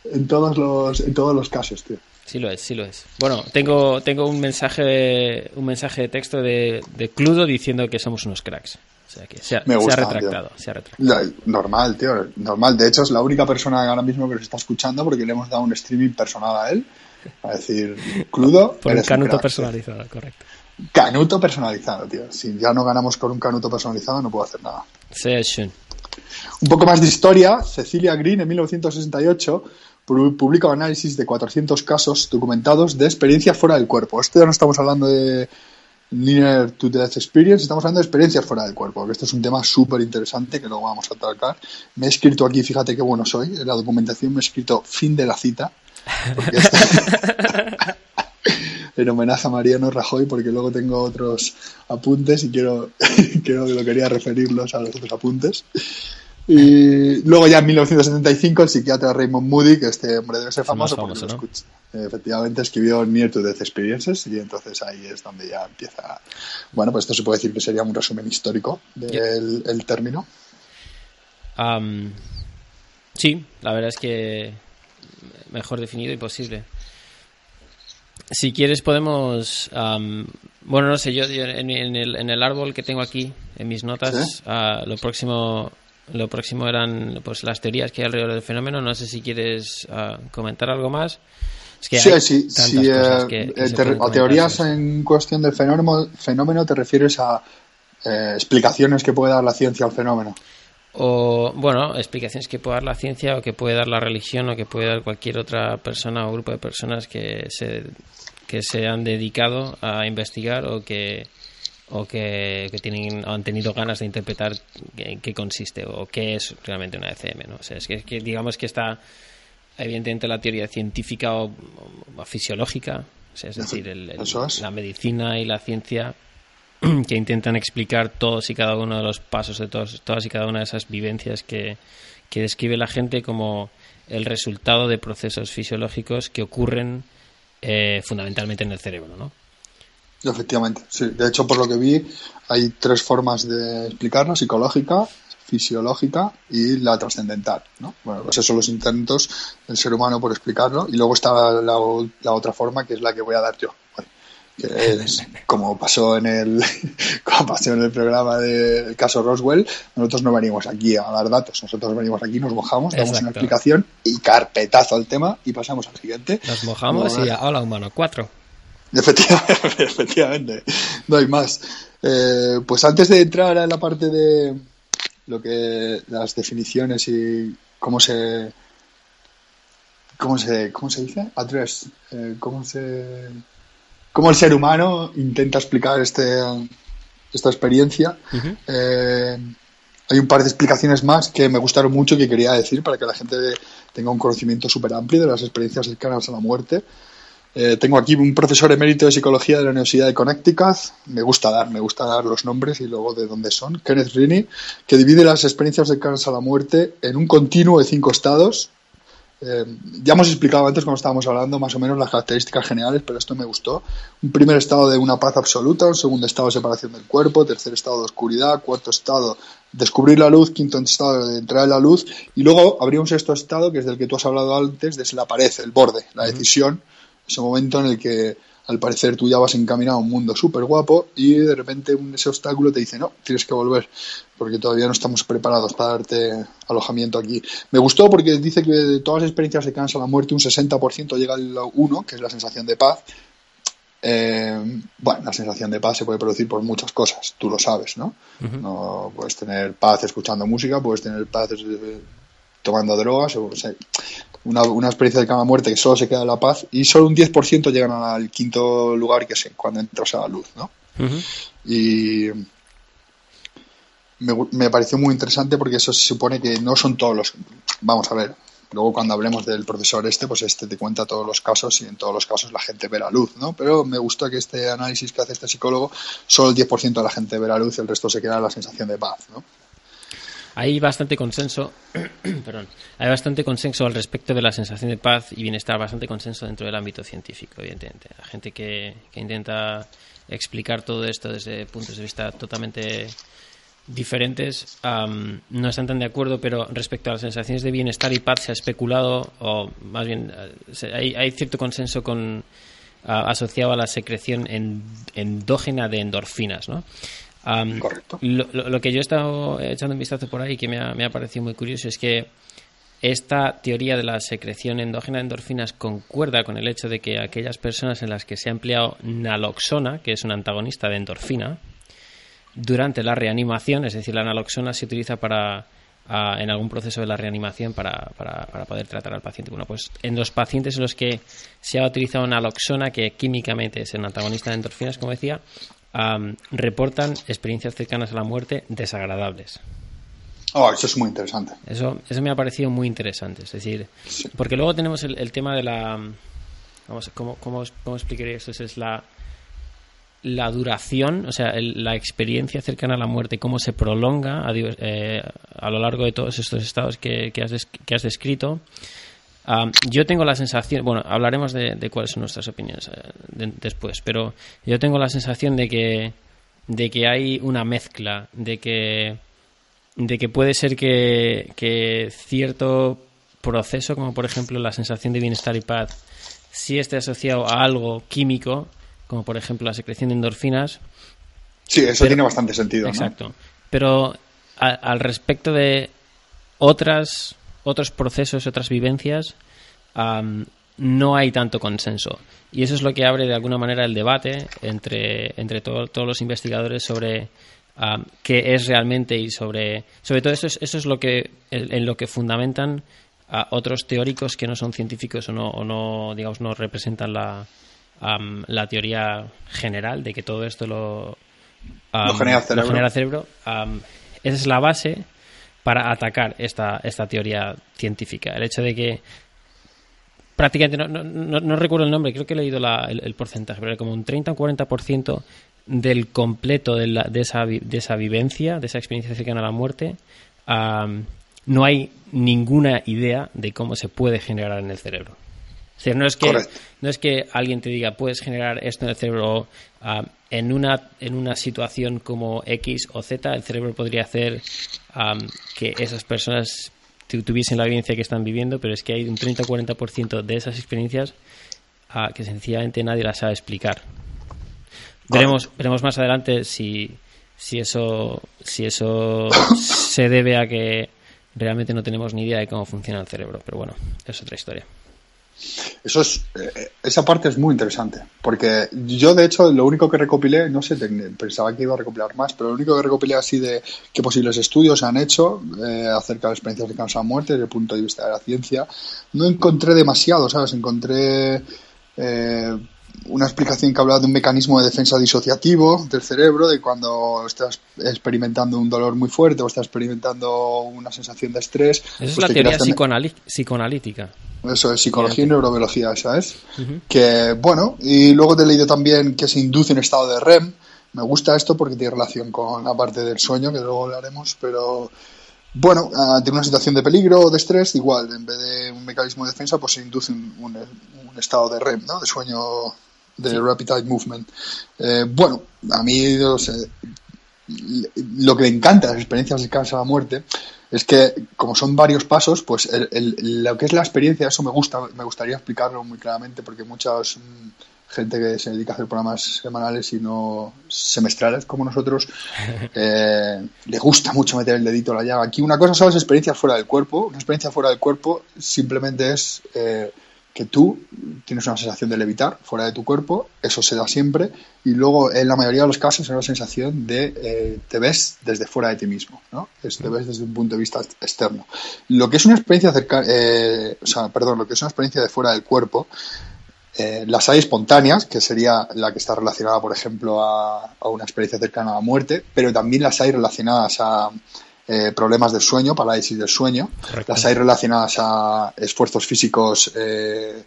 en todos, los, en todos los casos, tío. Sí lo es, sí lo es. Bueno, tengo, tengo un mensaje un mensaje de texto de, de Cludo diciendo que somos unos cracks. O sea que se ha, retractado, se ha retractado. Normal, tío, normal. De hecho, es la única persona ahora mismo que nos está escuchando porque le hemos dado un streaming personal a él. A decir, crudo. Por un canuto personalizado, correcto. Canuto personalizado, tío. Si ya no ganamos con un canuto personalizado, no puedo hacer nada. Un poco más de historia. Cecilia Green, en 1968, publica un análisis de 400 casos documentados de experiencias fuera del cuerpo. Esto ya no estamos hablando de Linear to Death Experience, estamos hablando de experiencias fuera del cuerpo, que esto es un tema súper interesante que luego vamos a tratar. Me he escrito aquí, fíjate qué bueno soy, en la documentación me he escrito fin de la cita. en homenaje a Mariano Rajoy, porque luego tengo otros apuntes y quiero, quiero lo quería referirlos a los otros apuntes. Y luego ya en 1975 el psiquiatra Raymond Moody, que este hombre debe ser famoso, porque efectivamente escribió Near to Death Experiences y entonces ahí es donde ya empieza... Bueno, pues esto se puede decir que sería un resumen histórico del término. sí, la verdad es que mejor definido imposible. Si quieres podemos... bueno, no sé, yo, en, el, en, el, árbol que tengo aquí, en mis notas, ah, lo próximo lo próximo eran pues las teorías que hay alrededor del fenómeno. No sé si quieres ah, comentar algo más. Es que sí, sí, a teorías en cuestión del fenómeno, fenómeno te refieres a eh, explicaciones que puede dar la ciencia al fenómeno. O, bueno, explicaciones que puede dar la ciencia o que puede dar la religión o que puede dar cualquier otra persona o grupo de personas que se, que se han dedicado a investigar o que o que, tienen han tenido ganas de interpretar en qué consiste o qué es realmente una ECM. ¿no? O sea, es que, digamos que está evidentemente la teoría científica o, fisiológica, es decir, la medicina y la ciencia que intentan explicar todos y cada uno de los pasos de todos, todas y cada una de esas vivencias que, que describe la gente como el resultado de procesos fisiológicos que ocurren eh, fundamentalmente en el cerebro, ¿no? Efectivamente, sí. De hecho, por lo que vi, hay tres formas de explicarlo, psicológica, fisiológica y la trascendental, ¿no? Bueno, pues esos son los intentos del ser humano por explicarlo y luego está la, otra forma que es la que voy a dar yo, como pasó en el como pasó en el programa del caso Roswell, nosotros no venimos aquí a dar datos, nosotros venimos aquí, nos mojamos, damos una explicación y carpetazo al tema y pasamos al siguiente. Nos mojamos y hola humano, cuatro. Efectivamente, efectivamente, no hay más. Eh, pues antes de entrar en la parte de lo que las definiciones y cómo se cómo se cómo se dice address eh, cómo se cómo el ser humano intenta explicar este esta experiencia eh, hay un par de explicaciones más que me gustaron mucho y que quería decir para que la gente tenga un conocimiento súper amplio de las experiencias cercanas a la muerte eh, tengo aquí un profesor emérito de psicología de la Universidad de Connecticut. Me gusta dar, me gusta dar los nombres y luego de dónde son. Kenneth Rini, que divide las experiencias cercanas a la muerte en un continuo de cinco estados. Eh, ya hemos explicado antes cuando estábamos hablando más o menos las características generales, pero esto me gustó. Un primer estado de una paz absoluta, un segundo estado de separación del cuerpo, tercer estado de oscuridad, cuarto estado descubrir la luz, quinto estado de entrar en la luz y luego habría un sexto estado que es del que tú has hablado antes, de la pared, el borde, la decisión. Ese momento en el que al parecer tú ya vas encaminado a un mundo súper guapo y de repente ese obstáculo te dice, no, tienes que volver porque todavía no estamos preparados para darte alojamiento aquí. Me gustó porque dice que de todas las experiencias de cansa la muerte un 60% llega al 1, que es la sensación de paz. Eh, bueno, la sensación de paz se puede producir por muchas cosas, tú lo sabes, ¿no? no puedes tener paz escuchando música, puedes tener paz eh, tomando drogas, o, sea, una, una, experiencia de cama muerte que solo se queda en la paz y solo un 10% llegan al quinto lugar que es cuando entras a la luz, ¿no? Y me, me, pareció muy interesante porque eso se supone que no son todos los... Vamos a ver, luego cuando hablemos del profesor este, pues este te cuenta todos los casos y en todos los casos la gente ve la luz, ¿no? Pero me gusta que este análisis que hace este psicólogo, solo el 10% de la gente ve la luz el resto se queda la sensación de paz, ¿no? Hay bastante consenso, perdón, hay bastante consenso al respecto de la sensación de paz y bienestar, bastante consenso dentro del ámbito científico, evidentemente. La gente que, intenta explicar todo esto desde puntos de vista totalmente diferentes no están tan de acuerdo, pero respecto a las sensaciones de bienestar y paz se ha especulado, o más bien hay, hay cierto consenso con asociado a la secreción endógena de endorfinas, ¿no? Correcto. Lo, que yo he estado echando un vistazo por ahí que me ha, me ha parecido muy curioso es que esta teoría de la secreción endógena de endorfinas concuerda con el hecho de que aquellas personas en las que se ha empleado naloxona, que es un antagonista de endorfina, durante la reanimación, es decir, la naloxona se utiliza para en algún proceso de la reanimación para, para, poder tratar al paciente. Bueno, pues en los pacientes en los que se ha utilizado naloxona, que químicamente es el antagonista de endorfinas, como decía, reportan experiencias cercanas a la muerte desagradables. Oh, eso es muy interesante. Eso, eso me ha parecido muy interesante. Es decir, porque luego tenemos el, tema de la. Vamos, ¿cómo, cómo, cómo explicaría esto? Es la, la duración, o sea, la experiencia cercana a la muerte, cómo se prolonga a, eh, lo largo de todos estos estados que, que, has, que descrito. yo tengo la sensación, bueno, hablaremos de, cuáles son nuestras opiniones eh, después, pero yo tengo la sensación de que, de que hay una mezcla, de que de que puede ser que, cierto proceso, como por ejemplo la sensación de bienestar y paz, si esté asociado a algo químico, como por ejemplo la secreción de endorfinas. Sí, eso tiene bastante sentido. Exacto. Pero al respecto de otras, otros procesos, otras vivencias, no hay tanto consenso. Y eso es lo que abre de alguna manera el debate entre, entre todos los investigadores sobre qué es realmente y sobre sobre todo eso es, eso es lo que en lo que fundamentan a otros teóricos que no son científicos o no, o no digamos no representan la la teoría general de que todo esto lo, genera el cerebro, esa es la base para atacar esta, esta teoría científica el hecho de que prácticamente no, no, no, recuerdo el nombre, creo que he leído el, el, porcentaje, pero como un 30 o 40% del completo de, la, de, esa, de esa vivencia, de esa experiencia cercana a la muerte, no hay ninguna idea de cómo se puede generar en el cerebro. No es que, no es que alguien te diga, puedes generar esto en el cerebro en, una, en una situación como X o Z, el cerebro podría hacer que esas personas tuviesen la vivencia que están viviendo, pero es que hay un 30 o 40% de esas experiencias que sencillamente nadie las sabe explicar. Veremos, veremos más adelante si, si eso, si eso se debe a que realmente no tenemos ni idea de cómo funciona el cerebro, pero bueno, es otra historia. Eso es, eh, esa parte es muy interesante, porque yo de hecho lo único que recopilé, no sé, pensaba que iba a recopilar más, pero lo único que recopilé así de qué posibles estudios se han hecho eh, acerca de las experiencias de cáncer a muerte desde el punto de vista de la ciencia, no encontré demasiado, ¿sabes? Encontré eh, una explicación que hablaba de un mecanismo de defensa disociativo del cerebro, de cuando estás experimentando un dolor muy fuerte o estás experimentando una sensación de estrés. Esa es pues la teoría psicoanalítica. Eso es psicología y neurobiología, ¿sabes? Que, bueno, y luego te he leído también que se induce un estado de REM. Me gusta esto porque tiene relación con la parte del sueño, que luego hablaremos, pero bueno, ante una situación de peligro o de estrés, igual, en vez de un mecanismo de defensa, pues se induce un, un estado de REM, ¿no? De sueño de Rapid Eye Movement. Eh, bueno, a mí lo que me encanta de las experiencias de cáncer a muerte es que como son varios pasos, pues lo que es la experiencia, eso me gusta, me gustaría explicarlo muy claramente porque mucha mm, gente que se dedica a hacer programas semanales y no semestrales como nosotros, eh, le gusta mucho meter el dedito a la llaga. Aquí una cosa son las experiencias fuera del cuerpo, una experiencia fuera del cuerpo simplemente es... Eh, que tú tienes una sensación de levitar fuera de tu cuerpo, eso se da siempre, y luego en la mayoría de los casos es una sensación de eh, te ves desde fuera de ti mismo, ¿no? te ves desde un punto de vista externo. Lo que es una experiencia cercana, eh, o sea, perdón, lo que es una experiencia de fuera del cuerpo, eh, las hay espontáneas, que sería la que está relacionada, por ejemplo, a, a una experiencia cercana a la muerte, pero también las hay relacionadas a eh, problemas del sueño, parálisis del sueño. Las hay relacionadas a esfuerzos físicos, eh,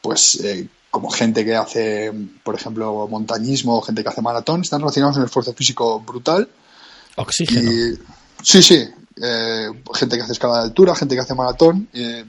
pues eh, como gente que hace, por ejemplo, montañismo, gente que hace maratón, están relacionados a un esfuerzo físico brutal. Oxígeno. sí, sí, eh, gente que hace escala de altura, gente que hace maratón, eh,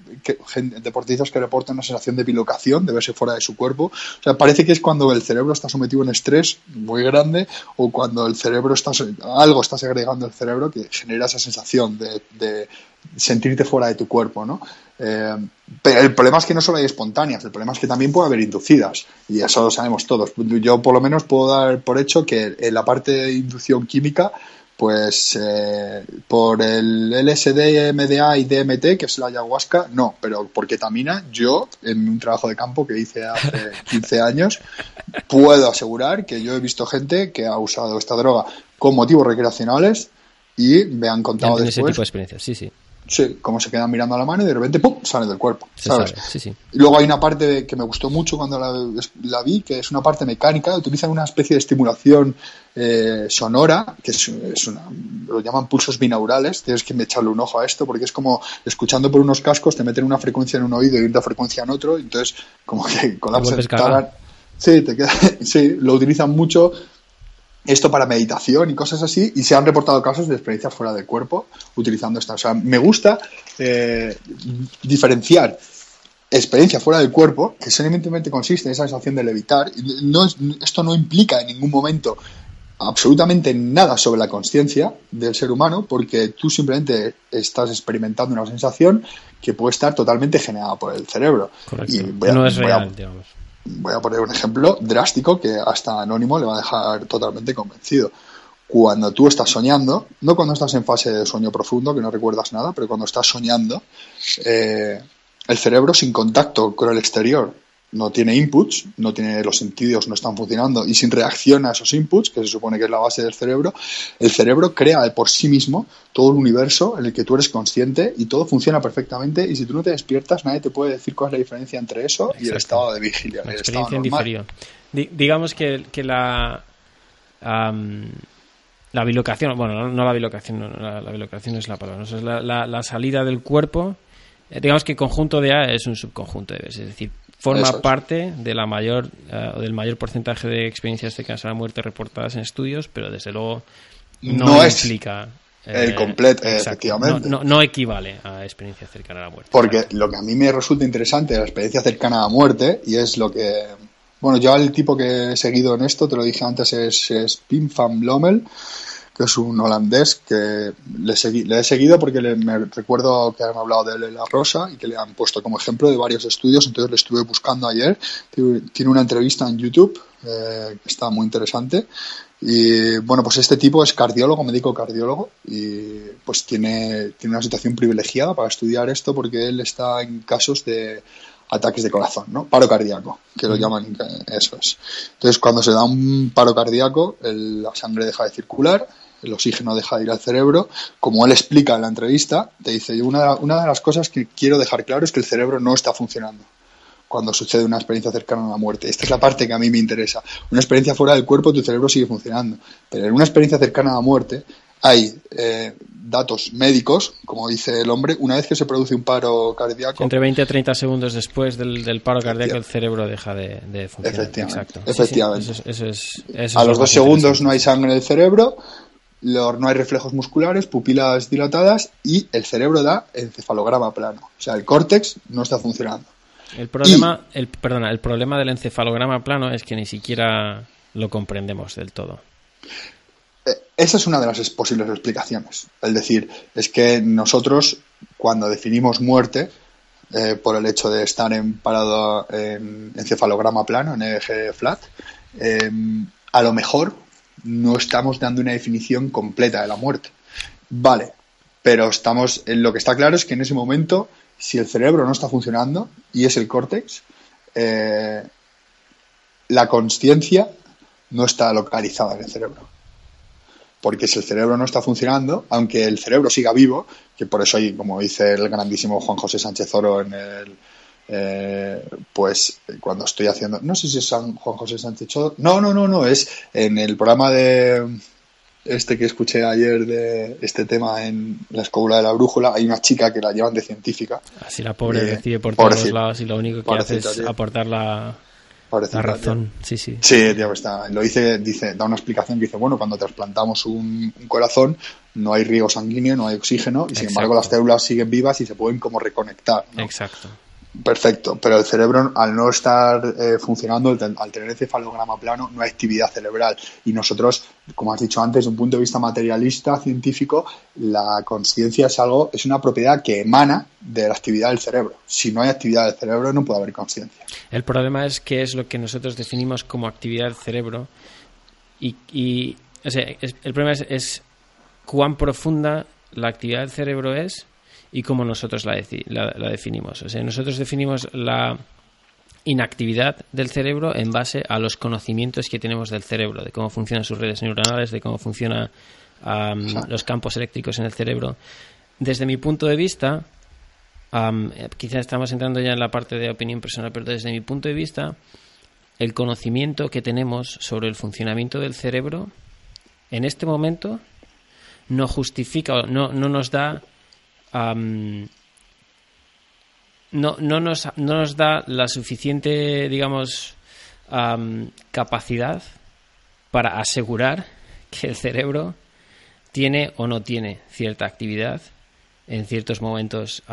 deportistas que reportan una sensación de bilocación, de verse fuera de su cuerpo. O sea, parece que es cuando el cerebro está sometido a un estrés muy grande o cuando el cerebro está, algo está segregando el cerebro que genera esa sensación de, sentirte fuera de tu cuerpo, ¿no? Eh, pero el problema es que no solo hay espontáneas, el problema es que también puede haber inducidas. Y eso lo sabemos todos. Yo por lo menos puedo dar por hecho que en la parte de inducción química, pues eh, por el LSD, MDA y DMT, que es la ayahuasca, no, pero por ketamina, yo, en un trabajo de campo que hice hace 15 años, puedo asegurar que yo he visto gente que ha usado esta droga con motivos recreacionales y me han contado después. Ese tipo de experiencias, sí, sí. Sí, como se quedan mirando a la mano y de repente ¡pum! sale del cuerpo. ¿sabes? sí, sí. Y luego hay una parte que me gustó mucho cuando la, vi, que es una parte mecánica, utilizan una especie de estimulación eh, sonora, que es, una, lo llaman pulsos binaurales, tienes que echarle un ojo a esto, porque es como escuchando por unos cascos, te meten una frecuencia en un oído y otra frecuencia en otro, y entonces como que colapsa. Sí, te queda, sí, lo utilizan mucho esto para meditación y cosas así, y se han reportado casos de experiencias fuera del cuerpo utilizando esta. O sea, me gusta eh, diferenciar experiencia fuera del cuerpo, que solamente consiste en esa sensación de levitar. No esto no implica en ningún momento absolutamente nada sobre la conciencia del ser humano, porque tú simplemente estás experimentando una sensación que puede estar totalmente generada por el cerebro. Y no es real, digamos voy a poner un ejemplo drástico que hasta Anónimo le va a dejar totalmente convencido. Cuando tú estás soñando, no cuando estás en fase de sueño profundo, que no recuerdas nada, pero cuando estás soñando, eh, el cerebro sin contacto con el exterior no tiene inputs, no tiene los sentidos, no están funcionando y sin reacción a esos inputs, que se supone que es la base del cerebro, el cerebro crea por sí mismo todo el universo en el que tú eres consciente y todo funciona perfectamente y si tú no te despiertas nadie te puede decir cuál es la diferencia entre eso y el estado de vigilia. La experiencia en digamos que, que la la bilocación, bueno, no, la bilocación, la, bilocación es la palabra, es la, la, salida del cuerpo, eh, digamos que el conjunto de A es un subconjunto de B, es decir, forma parte de la mayor eh, del mayor porcentaje de experiencias cercanas a la muerte reportadas en estudios, pero desde luego no, explica el eh, completo, efectivamente. No, equivale a experiencia cercana a la muerte. Porque lo que a mí me resulta interesante de la experiencia cercana a la muerte, y es lo que. Bueno, yo el tipo que he seguido en esto, te lo dije antes, es, es Pim Van Lommel que es un holandés que le, le he seguido porque le, me recuerdo que han hablado de él en La Rosa y que le han puesto como ejemplo de varios estudios, entonces le estuve buscando ayer. Tiene una entrevista en YouTube eh, que está muy interesante. Y bueno, pues este tipo es cardiólogo, médico cardiólogo, y pues tiene, tiene una situación privilegiada para estudiar esto porque él está en casos de ataques de corazón, ¿no? Paro cardíaco, que lo llaman, eso es. Entonces, cuando se da un paro cardíaco, la sangre deja de circular, el oxígeno deja de ir al cerebro. Como él explica en la entrevista, te dice, una, una de las cosas que quiero dejar claro es que el cerebro no está funcionando cuando sucede una experiencia cercana a la muerte. Esta es la parte que a mí me interesa. Una experiencia fuera del cuerpo, tu cerebro sigue funcionando. Pero en una experiencia cercana a la muerte, hay eh, datos médicos, como dice el hombre, una vez que se produce un paro cardíaco. Entre 20 a 30 segundos después del, paro cardíaco, el cerebro deja de, funcionar. Efectivamente. Efectivamente. a los dos segundos no hay sangre en el cerebro, no hay reflejos musculares, pupilas dilatadas y el cerebro da encefalograma plano. O sea, el córtex no está funcionando. El problema, el, perdona, el problema del encefalograma plano es que ni siquiera lo comprendemos del todo. Eh, esa es una de las posibles explicaciones. Es decir, es que nosotros, cuando definimos muerte, eh, por el hecho de estar en parado en encefalograma plano, en eje flat, eh, a lo mejor no estamos dando una definición completa de la muerte. Vale, pero estamos, lo que está claro es que en ese momento, si el cerebro no está funcionando y es el córtex, eh, la conciencia no está localizada en el cerebro. Porque si el cerebro no está funcionando, aunque el cerebro siga vivo, que por eso hay, como dice el grandísimo Juan José Sánchez Oro en el, eh, pues cuando estoy haciendo, no sé si es San Juan José Sánchez no, no, no, no, es en el programa de este que escuché ayer de este tema en la escuela de la brújula, hay una chica que la llevan de científica. Así la pobre recibe por todos lados y lo único que hace es aportar la, la razón. Sí, sí. Sí, está. Lo dice, dice, da una explicación que dice, bueno, cuando trasplantamos un, corazón no hay riego sanguíneo, no hay oxígeno y sin embargo las células siguen vivas y se pueden como reconectar. Exacto. Perfecto, pero el cerebro al no estar eh, funcionando, al tener encefalograma plano, no hay actividad cerebral. Y nosotros, como has dicho antes, desde un punto de vista materialista, científico, la conciencia es algo, es una propiedad que emana de la actividad del cerebro. Si no hay actividad del cerebro, no puede haber conciencia. El problema es que es lo que nosotros definimos como actividad del cerebro. Y, el problema es cuán profunda la actividad del cerebro es y cómo nosotros la, la, definimos. O sea, nosotros definimos la inactividad del cerebro en base a los conocimientos que tenemos del cerebro, de cómo funcionan sus redes neuronales, de cómo funcionan los campos eléctricos en el cerebro. Desde mi punto de vista, quizás estamos entrando ya en la parte de opinión personal, pero desde mi punto de vista, el conocimiento que tenemos sobre el funcionamiento del cerebro en este momento no justifica, no, no nos da no, no, nos, no nos da la suficiente, digamos, capacidad para asegurar que el cerebro tiene o no tiene cierta actividad en ciertos momentos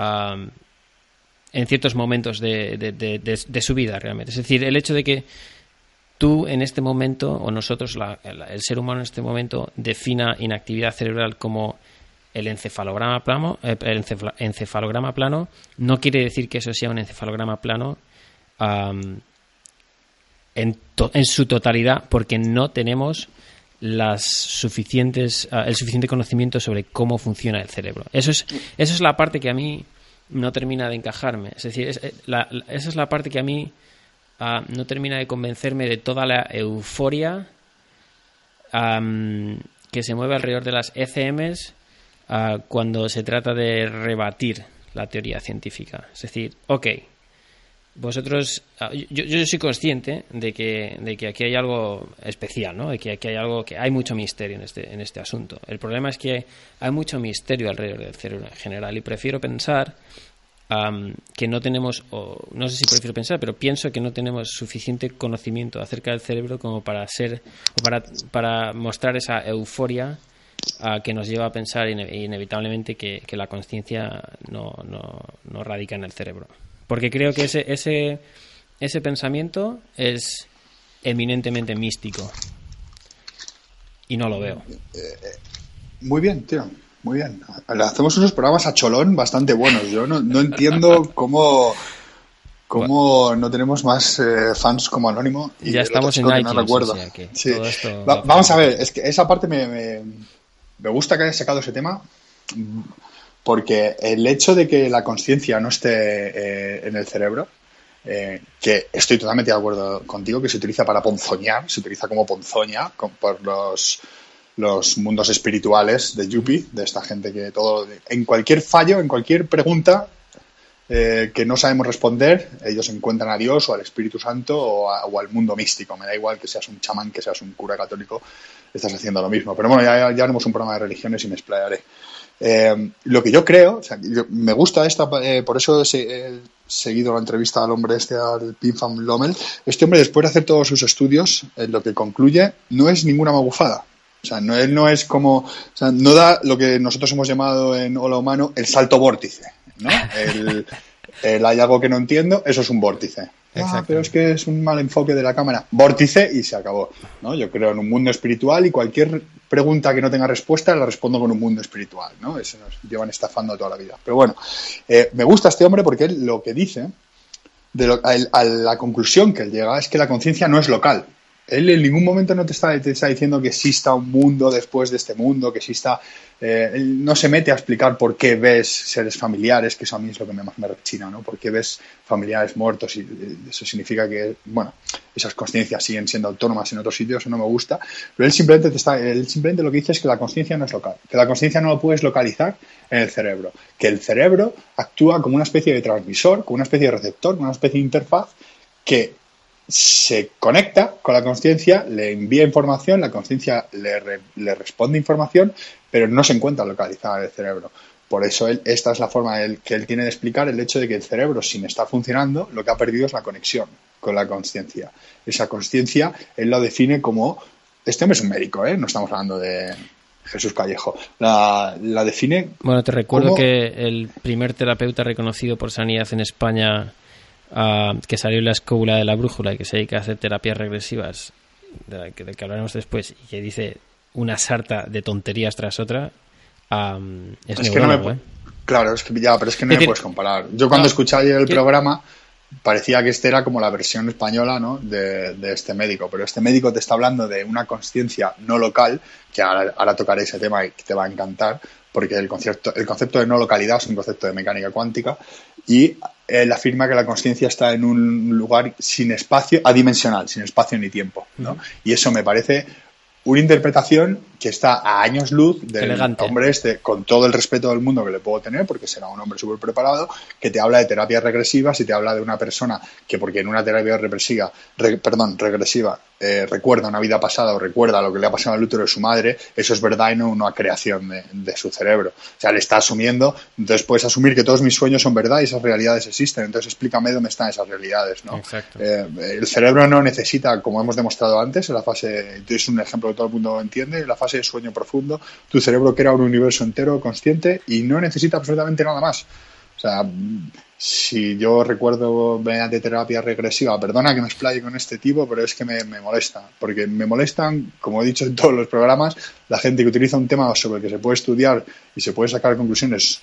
en ciertos momentos de, de, su vida realmente. Es decir, el hecho de que tú en este momento, o nosotros, el ser humano en este momento, defina inactividad cerebral como el encefalograma plano, eh, el encefalograma plano no quiere decir que eso sea un encefalograma plano en, su totalidad, porque no tenemos las suficientes, ah, el suficiente conocimiento sobre cómo funciona el cerebro. Eso es, eso es la parte que a mí no termina de encajarme. Es decir, eh, esa es la parte que a mí ah, no termina de convencerme de toda la euforia que se mueve alrededor de las ECMs cuando se trata de rebatir la teoría científica. Es decir, ok, vosotros, ah, yo, yo, soy consciente de que, de que aquí hay algo especial, ¿no? De que aquí hay algo que hay mucho misterio en este, en este asunto. El problema es que hay mucho misterio alrededor del cerebro en general y prefiero pensar que no tenemos, o no sé si prefiero pensar, pero pienso que no tenemos suficiente conocimiento acerca del cerebro como para ser, o para, para mostrar esa euforia que nos lleva a pensar inevitablemente que, la conciencia no, no, radica en el cerebro. Porque creo que ese, ese, ese pensamiento es eminentemente místico. Y no lo veo. Eh, eh, muy bien, tío. Muy bien. Hacemos unos programas a cholón bastante buenos. Yo no, entiendo cómo, cómo no tenemos más eh, fans como Anónimo. Y ya estamos en iTunes. vamos a ver, es que esa parte me, me gusta que hayas sacado ese tema porque el hecho de que la conciencia no esté eh, en el cerebro, eh, que estoy totalmente de acuerdo contigo, que se utiliza para ponzoñar, se utiliza como ponzoña por los, los mundos espirituales de Yuppie, de esta gente que todo, en cualquier fallo, en cualquier pregunta eh, que no sabemos responder, ellos encuentran a Dios o al Espíritu Santo o, al mundo místico. Me da igual que seas un chamán, que seas un cura católico, estás haciendo lo mismo. Pero bueno, ya, ya haremos un programa de religiones y me explayaré. Eh, lo que yo creo, o sea, me gusta esta, eh, por eso he, seguido la entrevista al hombre este, al Pinfam Lommel. Este hombre, después de hacer todos sus estudios, lo que concluye, no es ninguna magufada. O sea, no, él no es como, no da lo que nosotros hemos llamado en Hola Humano el salto vórtice, ¿no? El, el hay algo que no entiendo, eso es un vórtice. Ah, pero es que es un mal enfoque de la cámara. Vórtice y se acabó. ¿no? Yo creo en un mundo espiritual y cualquier pregunta que no tenga respuesta la respondo con un mundo espiritual. ¿no? Eso nos llevan estafando toda la vida. Pero bueno, eh, me gusta este hombre porque él lo que dice, de a, la conclusión que él llega, es que la conciencia no es local. Él en ningún momento no te está, te está diciendo que exista un mundo después de este mundo, que exista eh, él no se mete a explicar por qué ves seres familiares, que eso a mí es lo que más me rechina, ¿no? ¿Por qué ves familiares muertos? Y eh, eso significa que, bueno, esas conciencias siguen siendo autónomas en otros sitios, eso no me gusta. Pero él simplemente, te está, él simplemente lo que dice es que la conciencia no es local, que la conciencia no lo puedes localizar en el cerebro, que el cerebro actúa como una especie de transmisor, como una especie de receptor, como una especie de interfaz que se conecta con la conciencia, le envía información, la conciencia le, le, responde información, pero no se encuentra localizada en el cerebro. Por eso esta es la forma que él tiene de explicar el hecho de que el cerebro, sin estar funcionando, lo que ha perdido es la conexión con la conciencia. Esa conciencia él lo define como, este hombre es un médico, ¿eh? no estamos hablando de Jesús Callejo, la, define... Bueno, te recuerdo que el primer terapeuta reconocido por Sanidad en España ah, que salió en la escóbula de la brújula y que se dedica a hacer terapias regresivas, de, la que, de que hablaremos después, y que dice una sarta de tonterías tras otra, ah, es, Es que no me... ¿eh? Claro, es que ya, pero es que no Es me puedes comparar. Yo cuando No, escuché ayer el programa parecía que este era como la versión española ¿no? de, de este médico, pero este médico te está hablando de una conciencia no local, que ahora, ahora tocaré ese tema y que te va a encantar, porque el concepto, el concepto de no localidad es un concepto de mecánica cuántica y él afirma que la conciencia está en un lugar sin espacio, adimensional, sin espacio ni tiempo. ¿no? Y eso me parece una interpretación que está a años luz del Elegante. hombre este, con todo el respeto del mundo que le puedo tener, porque será un hombre súper preparado, que te habla de terapias regresivas y te habla de una persona que porque en una terapia represiva, re- perdón, regresiva eh, recuerda una vida pasada o recuerda lo que le ha pasado al útero de su madre, eso es verdad y no una creación de, de su cerebro. O sea, le está asumiendo, entonces puedes asumir que todos mis sueños son verdad y esas realidades existen, entonces explícame dónde están esas realidades, ¿no? Exacto. Eh, el cerebro no necesita, como hemos demostrado antes, en la fase, es un ejemplo que todo el mundo entiende, en la fase de sueño profundo, tu cerebro crea un universo entero consciente y no necesita absolutamente nada más. O sea, si yo recuerdo mediante terapia regresiva, perdona que me explaye con este tipo, pero es que me molesta, porque me molestan, como he dicho en todos los programas, la gente que utiliza un tema sobre el que se puede estudiar y se puede sacar conclusiones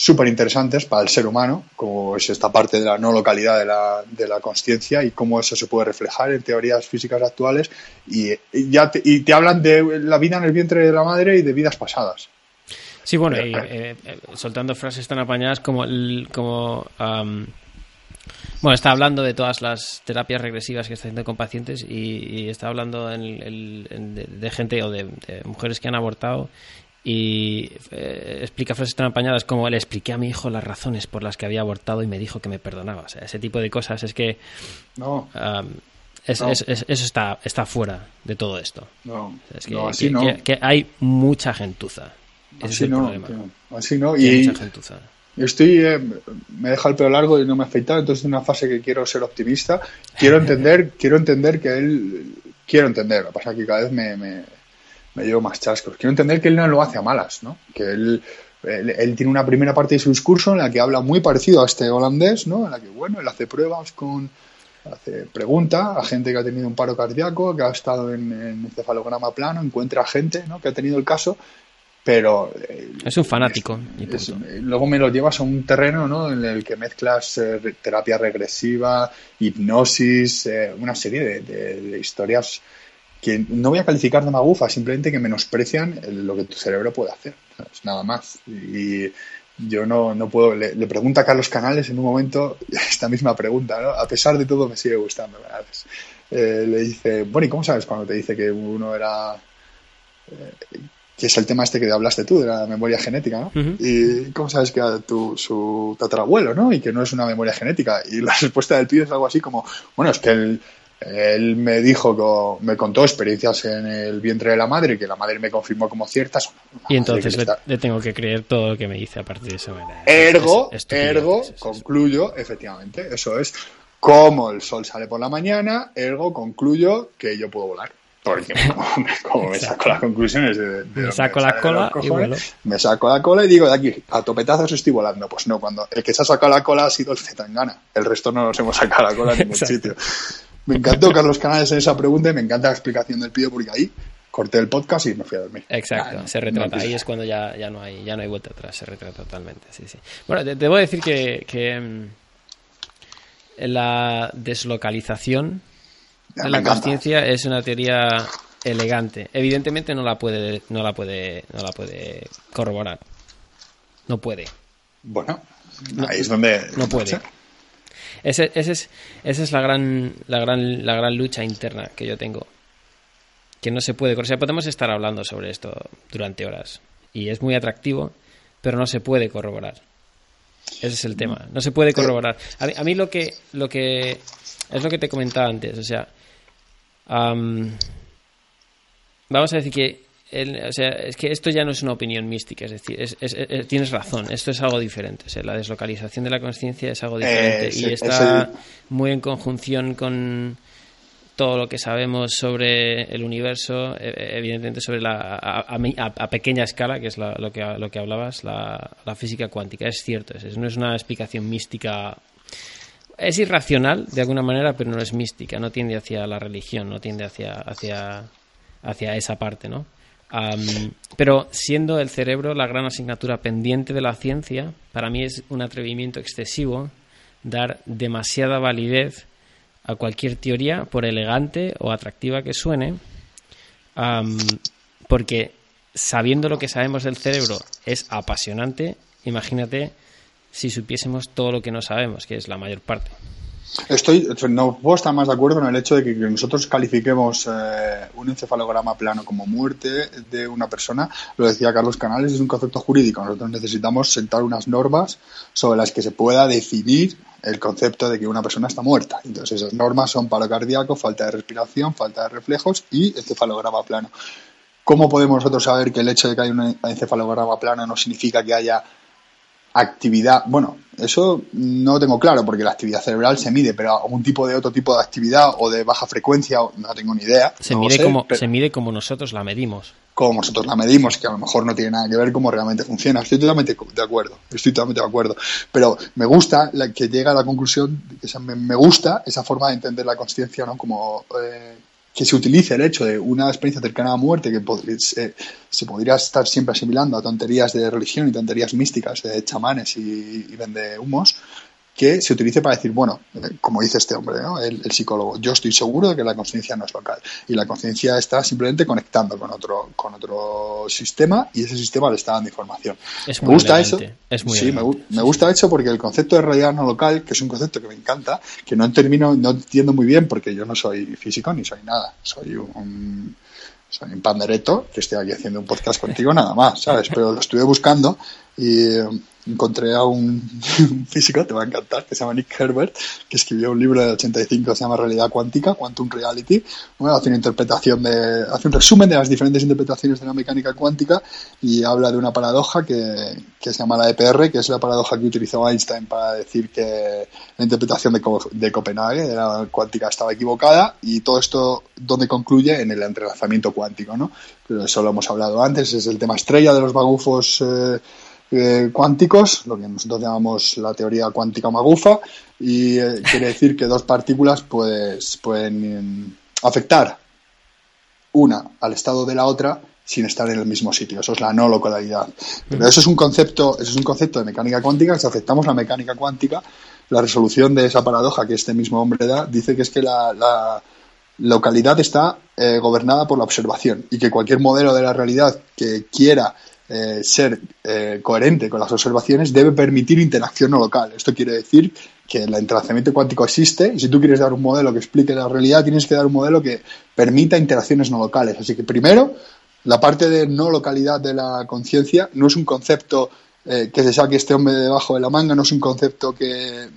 súper interesantes para el ser humano, como es esta parte de la no localidad de la, de la conciencia y cómo eso se puede reflejar en teorías físicas actuales y, y ya te, y te hablan de la vida en el vientre de la madre y de vidas pasadas. Sí, bueno, y, eh, eh, soltando frases tan apañadas como, como bueno, está hablando de todas las terapias regresivas que está haciendo con pacientes y, y está hablando en el- en- de, de gente o de, de mujeres que han abortado y eh, explica frases tan apañadas como le expliqué a mi hijo las razones por las que había abortado y me dijo que me perdonaba. O sea, ese tipo de cosas es que No, es- es- es- eso está, está fuera de todo esto. no, Es que, no, así que- no. que- que hay mucha gentuza. Ese es Así el no, problema. así no. Hay mucha gentuza. estoy, eh, me deja el pelo largo y no me he afeitado, entonces es una fase que quiero ser optimista. Quiero entender, quiero entender que él, quiero entender, lo que pasa es que cada vez me, me, me llevo más chascos. Quiero entender que él no lo hace a malas, ¿no? Que él, él, él tiene una primera parte de su discurso en la que habla muy parecido a este holandés, ¿no? En la que, bueno, él hace pruebas con, hace pregunta a gente que ha tenido un paro cardíaco, que ha estado en, en encefalograma plano, encuentra gente, ¿no? Que ha tenido el caso, pero eh, Es un fanático. es- luego me lo llevas a un terreno ¿no? en el que mezclas eh, terapia regresiva, hipnosis, eh, una serie de, de- de historias que no voy a calificar de magufa, simplemente que menosprecian el- lo que tu cerebro puede hacer. ¿sabes? Nada más. Y yo no, no puedo. Le, le pregunta a Carlos Canales en un momento esta misma pregunta, ¿no? A pesar de todo, me sigue gustando. Eh, le dice, bueno, ¿y cómo sabes cuando te dice que uno era que es el tema este que hablaste tú, de la memoria genética, ¿no? Y cómo sabes que era tu, su tatarabuelo, ¿no? Y que no es una memoria genética. Y la respuesta del tío es algo así como, bueno, es que él, él me dijo, que- me contó experiencias en el vientre de la madre, que la madre me confirmó como ciertas. Y entonces le, está- le tengo que creer todo lo que me dice a partir de esa manera. Ergo, Es- es estupidez, ergo, es- concluyo, efectivamente, eso es, como el sol sale por la mañana, ergo, concluyo que yo puedo volar. Porque como, me saco las conclusiones de, de Me saco la cola y vuelo. me saco la cola y digo, de aquí, a topetazos estoy volando. Pues no, cuando el que se ha sacado la cola ha sido el Zetangana. El resto no nos hemos sacado la cola en ningún Exacto. sitio. Me encantó Carlos Canales en esa pregunta y me encanta la explicación del pido porque ahí corté el podcast y me fui a dormir. Exacto, Ah, se retrata. no, Ahí es cuando ya, ya no hay ya no hay vuelta atrás, se retrata totalmente. Sí, sí. Bueno, te- debo decir que, que mm, la deslocalización Ya, de la conciencia es una teoría elegante. Evidentemente no la puede no la puede no la puede corroborar. No puede. Bueno, ahí es donde... No puede. sé. Ese, ese es, esa es la gran, la, gran, la gran lucha interna que yo tengo. Que no se puede. O sea, podemos estar hablando sobre esto durante horas. Y es muy atractivo, pero no se puede corroborar. Ese es el tema. No se puede corroborar. A mí, a mí lo que lo que es lo que te comentaba antes. O sea, am, vamos a decir que o sea, es que esto ya no es una opinión mística, es decir, es- es- es- tienes razón, esto es algo diferente. O sea, la deslocalización de la conciencia es algo diferente es y está muy en conjunción con todo lo que sabemos sobre el universo, eh, evidentemente sobre la a, a- a- pequeña escala, que es la- lo que lo que hablabas, la, la física cuántica. Es cierto, no es una explicación mística es irracional de alguna manera, pero no es mística, no tiende hacia la religión, no tiende hacia, hacia, hacia esa parte, ¿no? Pero siendo el cerebro la gran asignatura pendiente de la ciencia, para mí es un atrevimiento excesivo dar demasiada validez a cualquier teoría, por elegante o atractiva que suene, porque sabiendo lo que sabemos del cerebro es apasionante, imagínate si supiésemos todo lo que no sabemos, que es la mayor parte. Estoy, no puedo estar más de acuerdo en el hecho de que, nosotros califiquemos eh, un encefalograma plano como muerte de una persona, lo decía Carlos Canales, es un concepto jurídico. Nosotros necesitamos sentar unas normas sobre las que se pueda definir el concepto de que una persona está muerta. Entonces esas normas son paro cardíaco, falta de respiración, falta de reflejos y encefalograma plano. ¿Cómo podemos nosotros saber que el hecho de que haya un encefalograma plano no significa que haya actividad, bueno, eso no tengo claro porque la actividad cerebral se mide, pero algún tipo de otro tipo de actividad o de baja frecuencia, no tengo ni idea. Se, mide, como, se mide como nosotros la medimos. Como nosotros la medimos, que a lo mejor no tiene nada que ver cómo realmente funciona. Estoy totalmente de acuerdo, estoy totalmente de acuerdo. Pero me gusta la, que llega a la conclusión, que me, gusta esa forma de entender la conciencia, ¿no? Como eh, que se utilice el hecho de una experiencia cercana a la muerte que se, se, podría estar siempre asimilando a tonterías de religión y tonterías místicas de chamanes y, y vende humos, que se utilice para decir, bueno, como dice este hombre, el, psicólogo, yo estoy seguro de que la conciencia no es local y la conciencia está simplemente conectando con otro, con otro sistema y ese sistema le está dando información. Es me gusta eso. sí, me, gusta eso porque el concepto de realidad no local, que es un concepto que me encanta, que no termino, no entiendo muy bien porque yo no soy físico ni soy nada, soy un soy un pandereto que estoy aquí haciendo un podcast contigo nada más, ¿sabes? Pero lo estuve buscando y encontré a un, físico, te va a encantar, que se llama Nick Herbert, que escribió un libro de 85 que se llama Realidad Cuántica, Quantum Reality. Bueno, hace una interpretación de, hace un resumen de las diferentes interpretaciones de la mecánica cuántica y habla de una paradoja que, que se llama la EPR, que es la paradoja que utilizó Einstein para decir que la interpretación de, de Copenhague, de la cuántica, estaba equivocada y todo esto donde concluye en el entrelazamiento cuántico, ¿no? Pero eso lo hemos hablado antes, es el tema estrella de los magufos eh, eh, cuánticos, lo que nosotros llamamos la teoría cuántica magufa, y eh, quiere decir que dos partículas pues, pueden mm, afectar una al estado de la otra sin estar en el mismo sitio. Eso es la no localidad. Pero eso es un concepto, eso es un concepto de mecánica cuántica. Si aceptamos la mecánica cuántica, la resolución de esa paradoja que este mismo hombre da dice que es que la, localidad está eh, gobernada por la observación y que cualquier modelo de la realidad que quiera eh, ser eh, coherente con las observaciones debe permitir interacción no local. Esto quiere decir que el entrelazamiento cuántico existe y si tú quieres dar un modelo que explique la realidad, tienes que dar un modelo que permita interacciones no locales. Así que primero, la parte de no localidad de la conciencia no es un concepto eh, que se saque este hombre debajo de la manga, no es un concepto que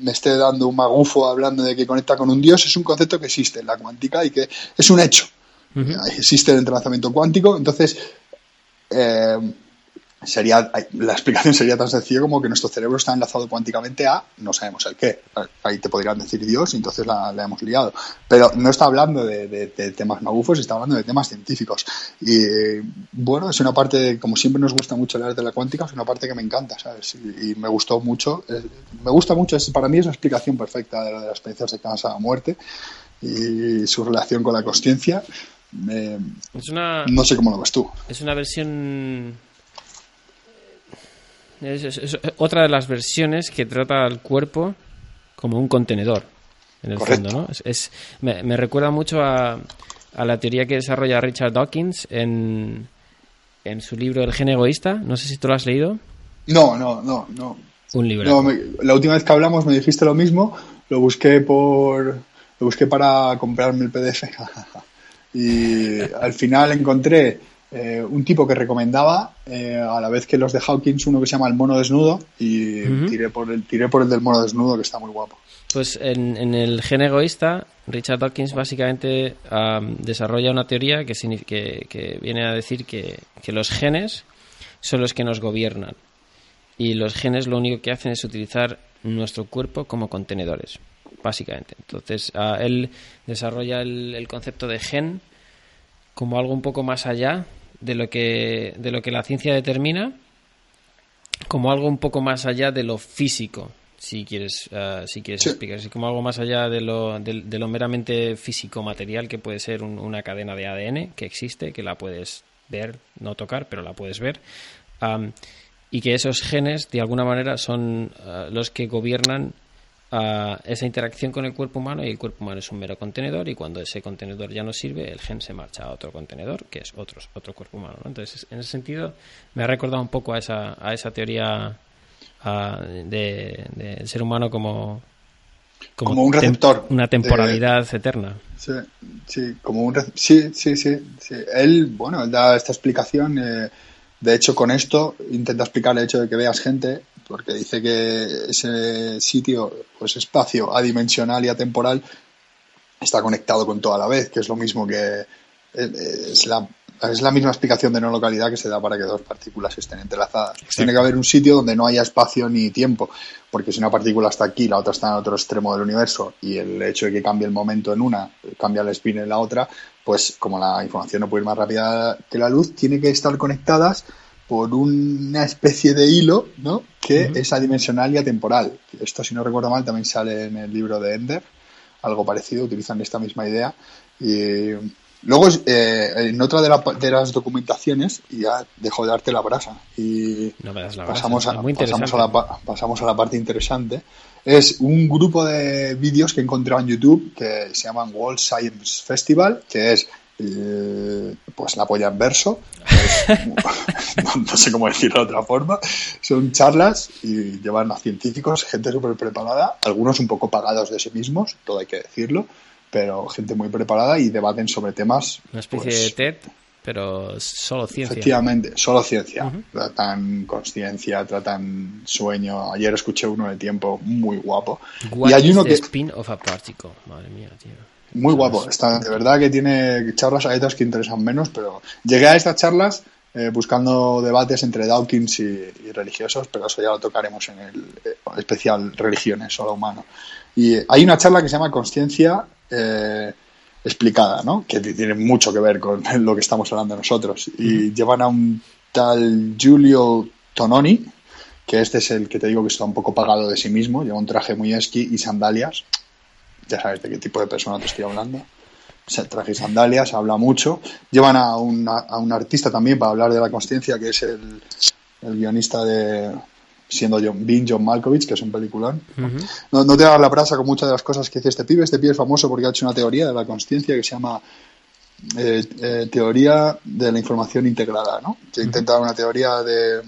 me esté dando un magufo hablando de que conecta con un dios, es un concepto que existe en la cuántica y que es un hecho. Existe el entrelazamiento cuántico, entonces eh, sería la explicación sería tan sencilla como que nuestro cerebro está enlazado cuánticamente a no sabemos el qué. Ahí te podrían decir Dios y entonces la, hemos liado. Pero no está hablando de, temas magufos, está hablando de temas científicos. Y bueno, es una parte, como siempre nos gusta mucho hablar de la cuántica, es una parte que me encanta, ¿sabes? Y, me gustó mucho. Eh, me gusta mucho, para mí es una explicación perfecta de, de las experiencias de casa a muerte y su relación con la consciencia no sé cómo lo ves tú. Es una versión. Es, otra de las versiones que trata al cuerpo como un contenedor, en el fondo, ¿no? Es, me, recuerda mucho a, a, la teoría que desarrolla Richard Dawkins en, en su libro El gen egoísta. No sé si tú lo has leído. No, no, no, no. Un libro. la última vez que hablamos me dijiste lo mismo. Lo busqué por. Lo busqué para comprarme el PDF. Y al final encontré eh, un tipo que recomendaba, eh, a la vez que los de Hawkins, uno que se llama El Mono Desnudo, y tiré, por el, tiré por el del Mono Desnudo, que está muy guapo. Pues en, el gen egoísta, Richard Dawkins básicamente desarrolla una teoría que, que, que viene a decir que, que los genes son los que nos gobiernan. Y los genes lo único que hacen es utilizar nuestro cuerpo como contenedores básicamente. Entonces, ah, él desarrolla el, concepto de gen como algo un poco más allá de lo que, de lo que la ciencia determina, como algo un poco más allá de lo físico. si quieres, uh, si quieres explicar. Así como algo más allá de lo, de, lo meramente físico-material que puede ser una cadena de ADN que existe, que la puedes ver, no tocar, pero la puedes ver. Um, y que esos genes, de alguna manera, son uh, los que gobiernan uh, esa interacción con el cuerpo humano y el cuerpo humano es un mero contenedor y cuando ese contenedor ya no sirve, el gen se marcha a otro contenedor, que es otro, otro cuerpo humano. Entonces, en ese sentido, me ha recordado un poco a esa, a esa teoría del de, ser humano como, como, un receptor. una temporalidad eterna. Sí, sí, como un sí, sí, sí, sí, Él, bueno, él da esta explicación. Eh, de hecho, con esto intenta explicar el hecho de que veas gente, porque dice que ese sitio, pues espacio adimensional y atemporal, está conectado con toda la vez, que es lo mismo que eh, es la es la misma explicación de no localidad que se da para que dos partículas estén entrelazadas. tiene que haber un sitio donde no haya espacio ni tiempo, porque si una partícula está aquí, la otra está en otro extremo del universo y el hecho de que cambie el momento en una, cambia el spin en la otra, pues como la información no puede ir más rápida que la luz, tiene que estar conectadas por una especie de hilo, ¿no? Que es adimensional y atemporal. Esto, si no recuerdo mal, también sale en el libro de Ender, algo parecido, utilizan esta misma idea. Y Luego, eh, en otra de, las documentaciones, ya dejo de darte la brasa, y pasamos, a, pasamos, a la, pasamos a la parte interesante, es un grupo de vídeos que he encontrado en YouTube que se llaman World Science Festival, que es eh, pues la polla en verso, no, sé cómo decirlo de otra forma, son charlas y llevan a científicos, gente súper preparada, algunos un poco pagados de sí mismos, todo hay que decirlo, pero gente muy preparada y debaten sobre temas. Una especie pues, de TED, pero solo ciencia. Efectivamente, solo ciencia. Tratan conciencia, tratan sueño. Ayer escuché uno de tiempo muy guapo. y hay uno que. Spin of a particle. Madre mía, tío. Muy guapo. Está, de verdad que tiene charlas a otras que interesan menos, pero llegué a estas charlas eh, buscando debates entre Dawkins y, religiosos, pero eso ya lo tocaremos en el eh, especial Religiones, solo humano. Y hay una charla que se llama Conciencia eh, explicada, ¿no? Que tiene mucho que ver con lo que estamos hablando nosotros. Y llevan a un tal Giulio Tononi, que este es el que te digo que está un poco pagado de sí mismo, lleva un traje muy esqui y sandalias. Ya sabes de qué tipo de persona te estoy hablando. traje y sandalias, habla mucho. Llevan a, a un artista también para hablar de la conciencia, que es el, el guionista de, siendo John, Bean John Malkovich, que es un peliculón. no, no, te hagas la brasa con muchas de las cosas que dice este pibe. Este pibe es famoso porque ha hecho una teoría de la conciencia que se llama eh, eh, teoría de la información integrada, ¿no? Que intenta una teoría de,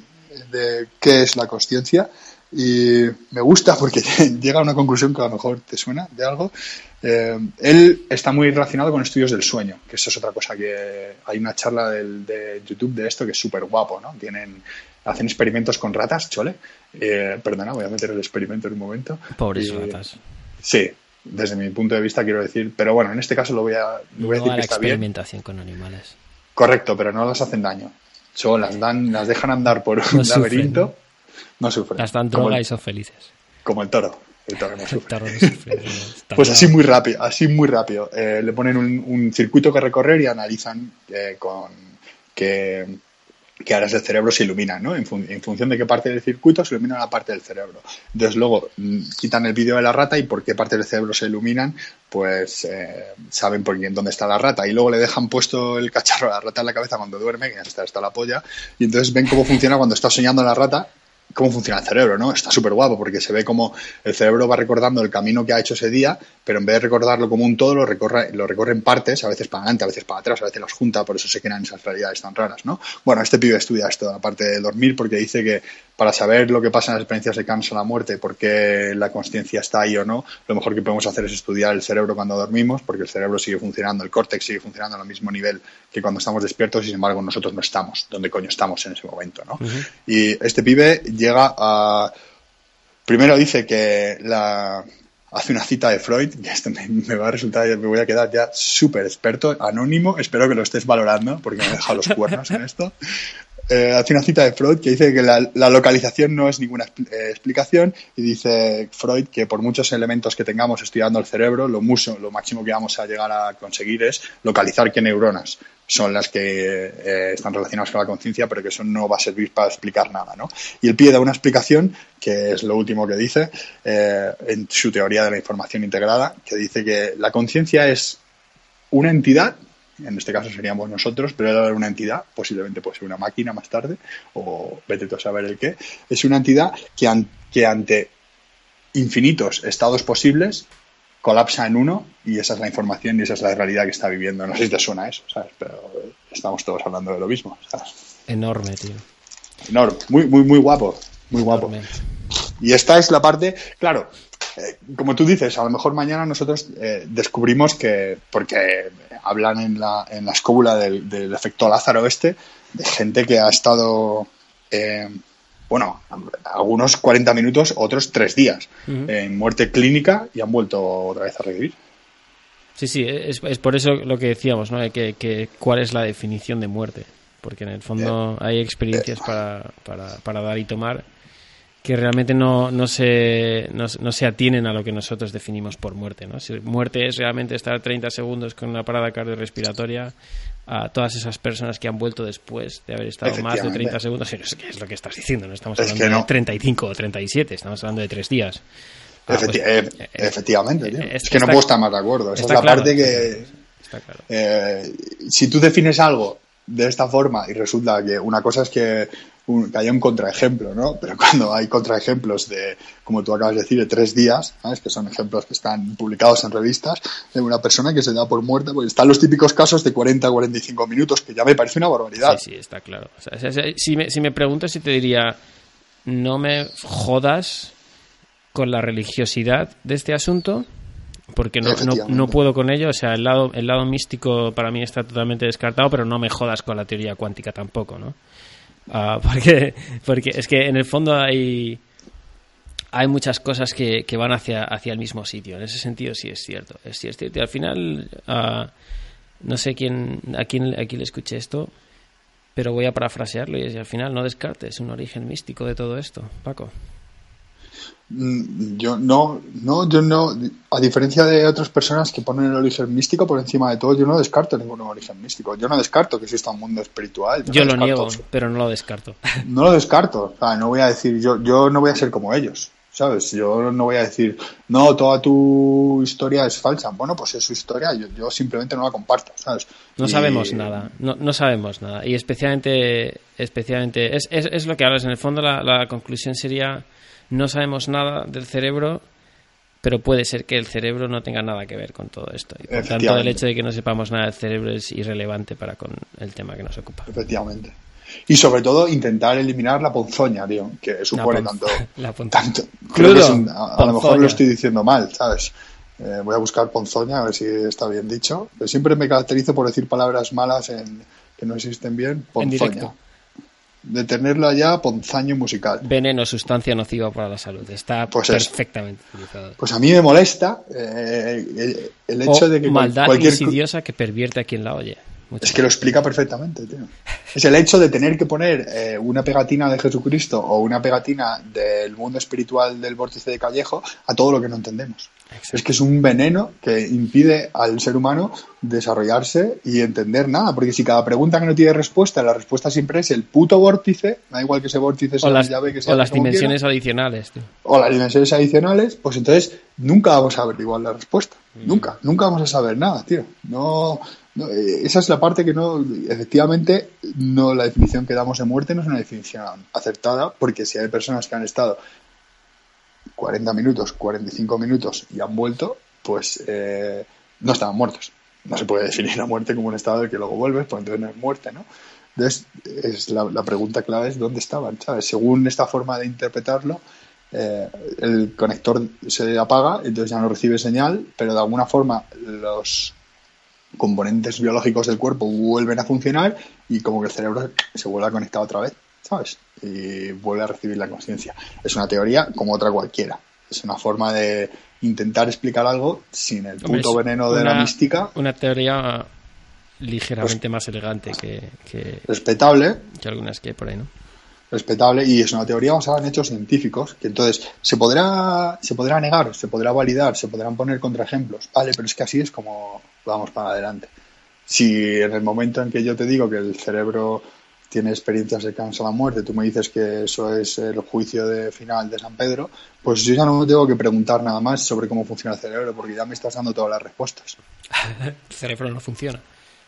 de qué es la conciencia y me gusta porque llega a una conclusión que a lo mejor te suena de algo. Eh, él está muy relacionado con estudios del sueño, que eso es otra cosa que hay una charla del, de YouTube de esto que es súper guapo, ¿no? Tienen hacen experimentos con ratas, chole. Eh, perdona, voy a meter el experimento en un momento. Pobres ratas. Sí, desde mi punto de vista quiero decir, pero bueno, en este caso lo voy a, voy a decir que está experimentación con animales. Correcto, pero no las hacen daño. Solo las dan, las dejan andar por un laberinto. No sufren. Las dan droga y son felices. Como el toro. El toro no sufre. pues así muy rápido, así muy rápido. Eh, le ponen un, circuito que recorrer y analizan eh, con que que áreas del cerebro se iluminan, ¿no? En, función de qué parte del circuito se ilumina la parte del cerebro. Entonces luego mm, quitan el vídeo de la rata y por qué parte del cerebro se iluminan, pues eh, saben por dónde está la rata. Y luego le dejan puesto el cacharro a la rata en la cabeza cuando duerme, que está, está la polla, y entonces ven cómo funciona cuando está soñando la rata cómo funciona el cerebro, ¿no? Está súper guapo porque se ve como el cerebro va recordando el camino que ha hecho ese día, pero en vez de recordarlo como un todo, lo recorre, lo recorre en partes, a veces para adelante, a veces para atrás, a veces las junta, por eso se crean esas realidades tan raras, ¿no? Bueno, este pibe estudia esto, aparte de dormir, porque dice que para saber lo que pasa en las experiencias de cáncer a la muerte, por qué la conciencia está ahí o no, lo mejor que podemos hacer es estudiar el cerebro cuando dormimos, porque el cerebro sigue funcionando, el córtex sigue funcionando al mismo nivel que cuando estamos despiertos y sin embargo nosotros no estamos, donde coño estamos en ese momento, ¿no? Y este pibe llega a... Primero dice que la, hace una cita de Freud, y esto me, va a resultar, me voy a quedar ya súper experto, anónimo, espero que lo estés valorando, porque me he dejado los cuernos en esto. Eh, hace una cita de Freud que dice que la, localización no es ninguna eh, explicación y dice Freud que por muchos elementos que tengamos estudiando el cerebro, lo, lo máximo que vamos a llegar a conseguir es localizar qué neuronas son las que eh, están relacionadas con la conciencia, pero que eso no va a servir para explicar nada. ¿no? Y el pie una explicación, que es lo último que dice, en su teoría de la información integrada, que dice que la conciencia es una entidad en este caso seríamos nosotros, pero era una entidad, posiblemente puede ser una máquina más tarde, o vete tú a saber el qué, es una entidad que, que ante infinitos estados posibles colapsa en uno y esa es la información y esa es la realidad que está viviendo. No sé si te suena eso, ¿sabes? Pero estamos todos hablando de lo mismo, Enorme, tío. Enorme, muy, muy, muy guapo, muy guapo. Y esta es la parte, claro, eh, como tú dices, a lo mejor mañana nosotros eh, descubrimos que, porque hablan en la, en la escóbula del, efecto Lázaro este, de gente que ha estado, eh, bueno, algunos 40 minutos, otros 3 días en muerte clínica y han vuelto otra vez a revivir. Sí, sí, es, por eso lo que decíamos, ¿no? Que, que, ¿Cuál es la definición de muerte? Porque en el fondo hay experiencias para, para, para dar y tomar que realmente no, no, se, no, se atienen a lo que nosotros definimos por muerte. ¿no? Si muerte es realmente estar 30 segundos con una parada cardiorrespiratoria, a todas esas personas que han vuelto después de haber estado más de 30 segundos, es, es lo que estás diciendo, no estamos hablando de 35 o 37, estamos hablando de tres días. Ah, pues, eh, eh, efectivamente, eh, es, que no puedo estar más de acuerdo. Esa es la parte que. si tú defines algo de esta forma y resulta que una cosa es que que haya un contraejemplo, ¿no? Pero cuando hay contraejemplos de, como tú acabas de decir, de tres días, ¿sabes? Que son ejemplos que están publicados en revistas, de una persona que se da por muerta, pues están los típicos casos de 40 a 45 minutos, que ya me parece una barbaridad. Sí, sí, está claro. si, me, si me preguntas, si te diría, no me jodas con la religiosidad de este asunto, porque no, no, no, puedo con ello. O sea, el lado, el lado místico para mí está totalmente descartado, pero no me jodas con la teoría cuántica tampoco, ¿no? Ah, porque, porque es que en el fondo hay, hay muchas cosas que, que, van hacia, hacia el mismo sitio. En ese sentido sí es cierto. Es cierto. Y al final, uh, no sé quién, a, quién, a quién le escuché esto, pero voy a parafrasearlo y al final no descartes un origen místico de todo esto, Paco. Mm, yo no, no, yo no, a diferencia de otras personas que ponen el origen místico por encima de todo, yo no descarto ningún origen místico. Yo no descarto que exista un mundo espiritual. Yo, lo niego, pero no lo descarto. No lo descarto. O sea, no voy a decir, yo, yo no voy a ser como ellos. ¿Sabes? Yo no voy a decir, no, toda tu historia es falsa. Bueno, pues es su historia, yo, yo simplemente no la comparto, ¿sabes? No sabemos nada, no, no sabemos nada. Y especialmente, especialmente es, es, es lo que hablas. En el fondo, la, la conclusión sería no sabemos nada del cerebro, pero puede ser que el cerebro no tenga nada que ver con todo esto. Y por tanto, el hecho de que no sepamos nada del cerebro es irrelevante para con el tema que nos ocupa. Efectivamente. Y sobre todo intentar eliminar la ponzoña, tío, que supone tanto. La tanto a, lo mejor lo estoy diciendo mal, ¿sabes? Eh, voy a buscar ponzoña a ver si está bien dicho. Pero siempre me caracterizo por decir palabras malas en, que no existen bien. Ponzoña de tenerlo allá ponzaño musical. Veneno, sustancia nociva para la salud. Está pues perfectamente utilizado. Pues a mí me molesta eh, el, hecho de que maldad cualquier insidiosa que pervierte a quien la oye. Es que lo explica perfectamente, tío. Es el hecho de tener que poner eh, una pegatina de Jesucristo o una pegatina del mundo espiritual del vórtice de Callejo a todo lo que no entendemos. Es que es un veneno que impide al ser humano desarrollarse y entender nada, porque si cada pregunta que no tiene respuesta, la respuesta siempre es el puto vórtice, da igual que ese vórtice sea la llave que sea. O las dimensiones adicionales. Tío. O las dimensiones adicionales, pues entonces nunca vamos a ver igual la respuesta. Mm. Nunca, nunca vamos a saber nada, tío. No, eh, esa es la parte que no, efectivamente, no la definición que damos de muerte no es una definición acertada, porque si hay personas que han estado 40 minutos, 45 minutos y han vuelto, pues eh, no estaban muertos. No se puede definir la muerte como un estado del que luego vuelves, pues entonces no es muerte, ¿no? Entonces, es la, pregunta clave es dónde estaban, ¿sabes? Según esta forma de interpretarlo, eh, el conector se apaga, entonces ya no recibe señal, pero de alguna forma los componentes biológicos del cuerpo vuelven a funcionar y como que el cerebro se vuelve a conectar otra vez. ¿sabes? Y vuelve a recibir la conciencia. Es una teoría como otra cualquiera. Es una forma de intentar explicar algo sin el puto veneno de la mística. Una teoría ligeramente más elegante que, que, Respetable, que algunas que hay por ahí, ¿no? Respetable y es una teoría basada en hechos científicos que entonces se podrá se podrá negar se podrá validar se podrán poner contraejemplos vale pero es que así es como vamos para adelante. Si en el momento en que yo te digo que el cerebro tiene experiencias cercanas a la muerte tú me dices que eso es el juicio de final de San Pedro pues yo ya no tengo que preguntar nada más sobre cómo funciona el cerebro porque ya me estás dando todas las respuestas. El cerebro no funciona.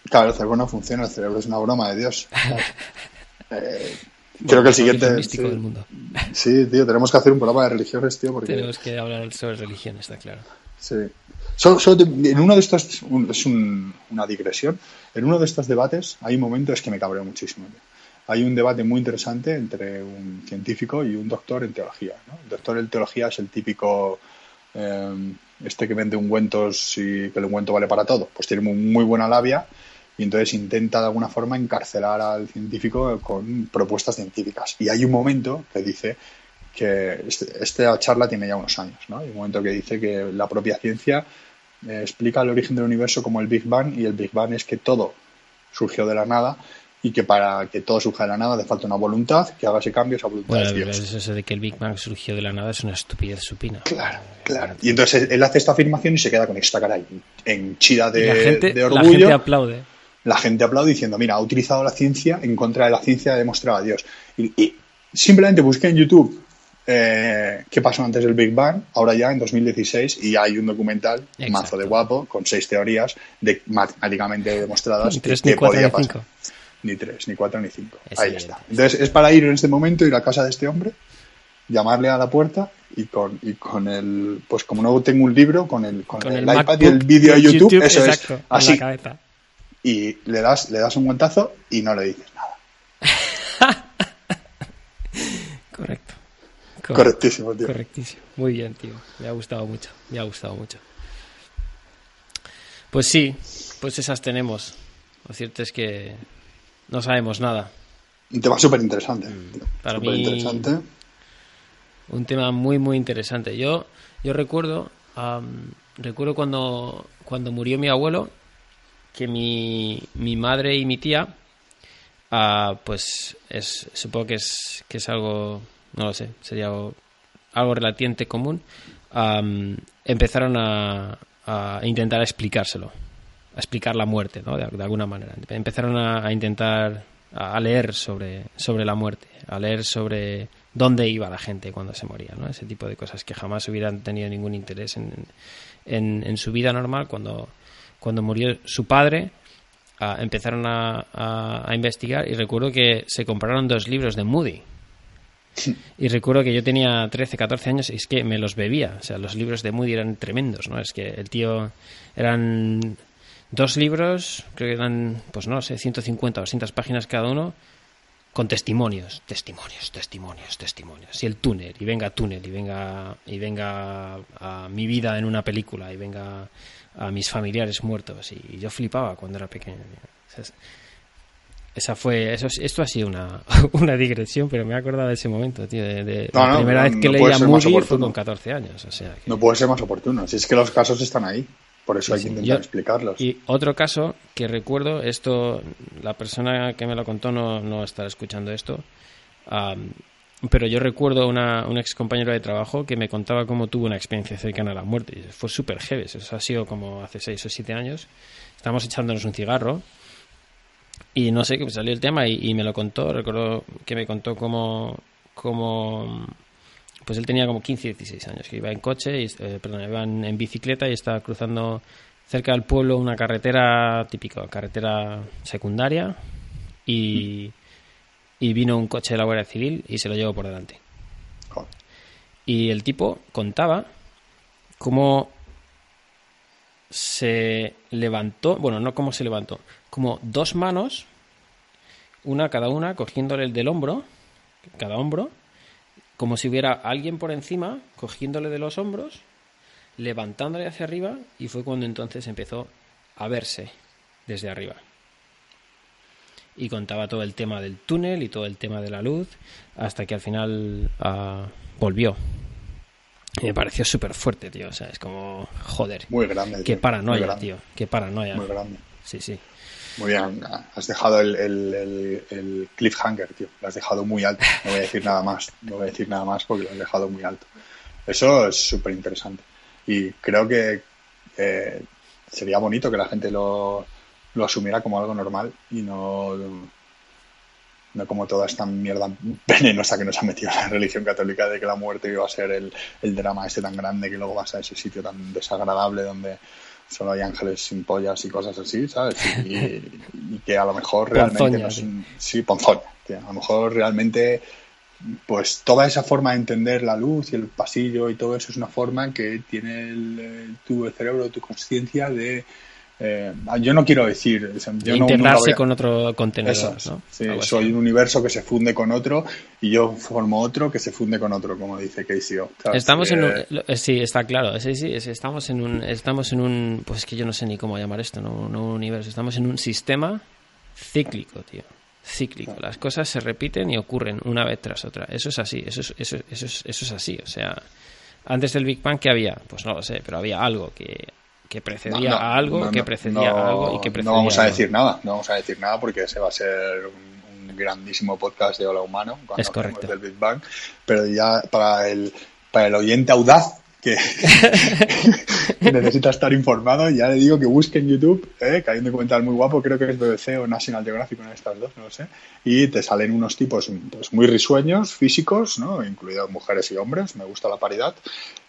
Claro el cerebro no funciona el cerebro es una broma de Dios. eh, Creo que el siguiente. místico sí. del mundo. Sí, tío, tenemos que hacer un programa de religiones, tío, porque. Tenemos que hablar sobre religión, está claro. Sí. Solo, solo te- en uno de estos, es un- una digresión, en uno de estos debates hay un momento, es que me cabreo muchísimo. tío. Hay un debate muy interesante entre un científico y un doctor en teología. ¿no? El doctor en teología es el típico, eh, este que vende ungüentos y que el ungüento vale para todo. Pues tiene muy, muy buena labia y entonces intenta de alguna forma encarcelar al científico con propuestas científicas. Y hay un momento que dice que este- esta charla tiene ya unos años, ¿no? Hay un momento que dice que la propia ciencia eh, explica el origen del universo como el Big Bang y el Big Bang es que todo surgió de la nada y que para que todo surja de la nada hace falta una voluntad que haga ese cambio, esa voluntad Bueno, es Dios. eso de que el Big Bang surgió de la nada es una estupidez supina. Claro, claro. Y entonces él hace esta afirmación y se queda con esta cara en- henchida Y de, la, gente, de la orgullo. gente aplaude. La gente aplaude diciendo, mira, ha utilizado la ciencia en contra de la ciencia, ha demostrado a Dios. Y, y simplemente busqué en YouTube eh, qué pasó antes del Big Bang, ahora ya en 2016, y hay un documental, Exacto. mazo de guapo, con seis teorías de, matemáticamente demostradas Ni tres, que ni cuatro, podía ni pasar. cinco. Ni tres, ni cuatro, ni cinco. Es Ahí está. Entonces es para ir en este momento, ir a casa de este hombre, llamarle a la puerta y con, y con el, pues como no tengo un libro, con el, con Con el, el, iPad y el vídeo de YouTube, eso exacto, es en así la cabeza. Y le das, le das un guantazo y no le dices nada. Correcto. Correctísimo, tío. Correctísimo. Muy bien, tío. Me ha gustado mucho. Me ha gustado mucho. Pues sí, pues esas tenemos. Lo cierto es que no sabemos nada. Un tema súper interesante. Para Súper mí- interesante. Un tema muy, muy interesante. Yo, yo recuerdo, recuerdo cuando, cuando murió mi abuelo, que mi, mi madre y mi tía, ah, pues es, supongo que es, que es algo, no lo sé, sería algo, algo común, empezaron a, a intentar explicárselo, a explicar la muerte, ¿no? De, alguna manera. Empezaron a, intentar a, leer sobre, sobre la muerte, a leer sobre dónde iba la gente cuando se moría, ¿no? Ese tipo de cosas que jamás hubieran tenido ningún interés en, en su vida normal. Cuando, cuando murió su padre, ah, empezaron a, a- a investigar y recuerdo que se compraron dos libros de Moody. Y recuerdo que yo tenía 13, 14 años y es que me los bebía. O sea, los libros de Moody eran tremendos, ¿no? Es que el tío eran dos libros, creo que eran, pues no sé, 150 o 200 páginas cada uno, con testimonios, testimonios, testimonios, testimonios. Y el túnel, y venga túnel, y venga, y venga a mi vida en una película, y venga a mis familiares muertos. Y yo flipaba cuando era pequeño. O sea, esa fue, eso, esto ha sido una, una digresión, pero me he acordado de ese momento, tío. De, de No, la no, primera no, vez que leía Moody fue con 14 años. O sea, que- No puede ser más oportuno. Si es que los casos están ahí. Por eso Sí, hay que intentar Yo- explicarlos. Y otro caso que recuerdo, esto, la persona que me lo contó no, no estará escuchando esto, pero yo recuerdo una, un ex compañero de trabajo que me contaba cómo tuvo una experiencia cercana a la muerte. Fue súper heavy, eso ha sido como hace seis o siete años. Estábamos echándonos un cigarro y no sé, que salió el tema y, me lo contó. Recuerdo que me contó cómo, cómo pues él tenía como 15, 16 años, que iba en coche, y, eh, perdón, iba en, en bicicleta y estaba cruzando cerca del pueblo una carretera típica, carretera secundaria, y, y vino un coche de la Guardia Civil y se lo llevó por delante. Joder. Y el tipo contaba cómo se levantó, bueno, no cómo se levantó, como dos manos, una cada una, cogiéndole el del hombro, cada hombro, como si hubiera alguien por encima, cogiéndole de los hombros, levantándole hacia arriba, y fue cuando entonces empezó a verse desde arriba. Y contaba todo el tema del túnel y todo el tema de la luz, hasta que al final ah, volvió. Y me pareció súper fuerte, tío. O sea, es como, joder, Muy grande. qué tío. Muy paranoia, grande. tío. Qué paranoia. Muy grande. Sí, sí. Muy bien, has dejado el, el, el, cliffhanger, tío. Lo has dejado muy alto. No voy a decir nada más. No voy a decir nada más porque lo has dejado muy alto. Eso es súper interesante. Y creo que eh, sería bonito que la gente lo, lo asumiera como algo normal y no, no como toda esta mierda venenosa que nos ha metido la religión católica de que la muerte iba a ser el, el drama ese tan grande que luego vas a ese sitio tan desagradable donde solo hay ángeles sin pollas y cosas así, ¿sabes? Y, que a lo mejor realmente no es sí, ponzoña, a lo mejor realmente pues toda esa forma de entender la luz y el pasillo y todo eso es una forma que tiene el, tu cerebro, tu conciencia de eh, yo no quiero decir. Yo integrarse con otro contenedor. soy un universo que se funde con otro y yo formo otro que se funde con otro, como dice Casey Estamos en un, eh, sí, está claro. Sí, sí, estamos en un, estamos en un, pues es que yo no sé ni cómo llamar esto, no, un universo. Estamos en un sistema cíclico, tío. Cíclico. Las cosas se repiten y ocurren una vez tras otra. Eso es así. Eso es, eso, eso es, eso es así. O sea, antes del Big Bang, ¿qué había? Pues no lo sé, pero había algo que que precedía a algo, que precedía a algo y que precedía No vamos a decir nada, no vamos a decir nada porque ese va a ser un, grandísimo podcast de Hola Humano cuando es correcto. del Big Bang, pero ya para el, para el oyente audaz que, necesita estar informado. Ya le digo que busque en YouTube, ¿eh? que hay un documental muy guapo, creo que es BBC o National Geographic, una de estas dos, no lo sé. Y te salen unos tipos pues, muy risueños, físicos, ¿no? incluidos mujeres y hombres. Me gusta la paridad.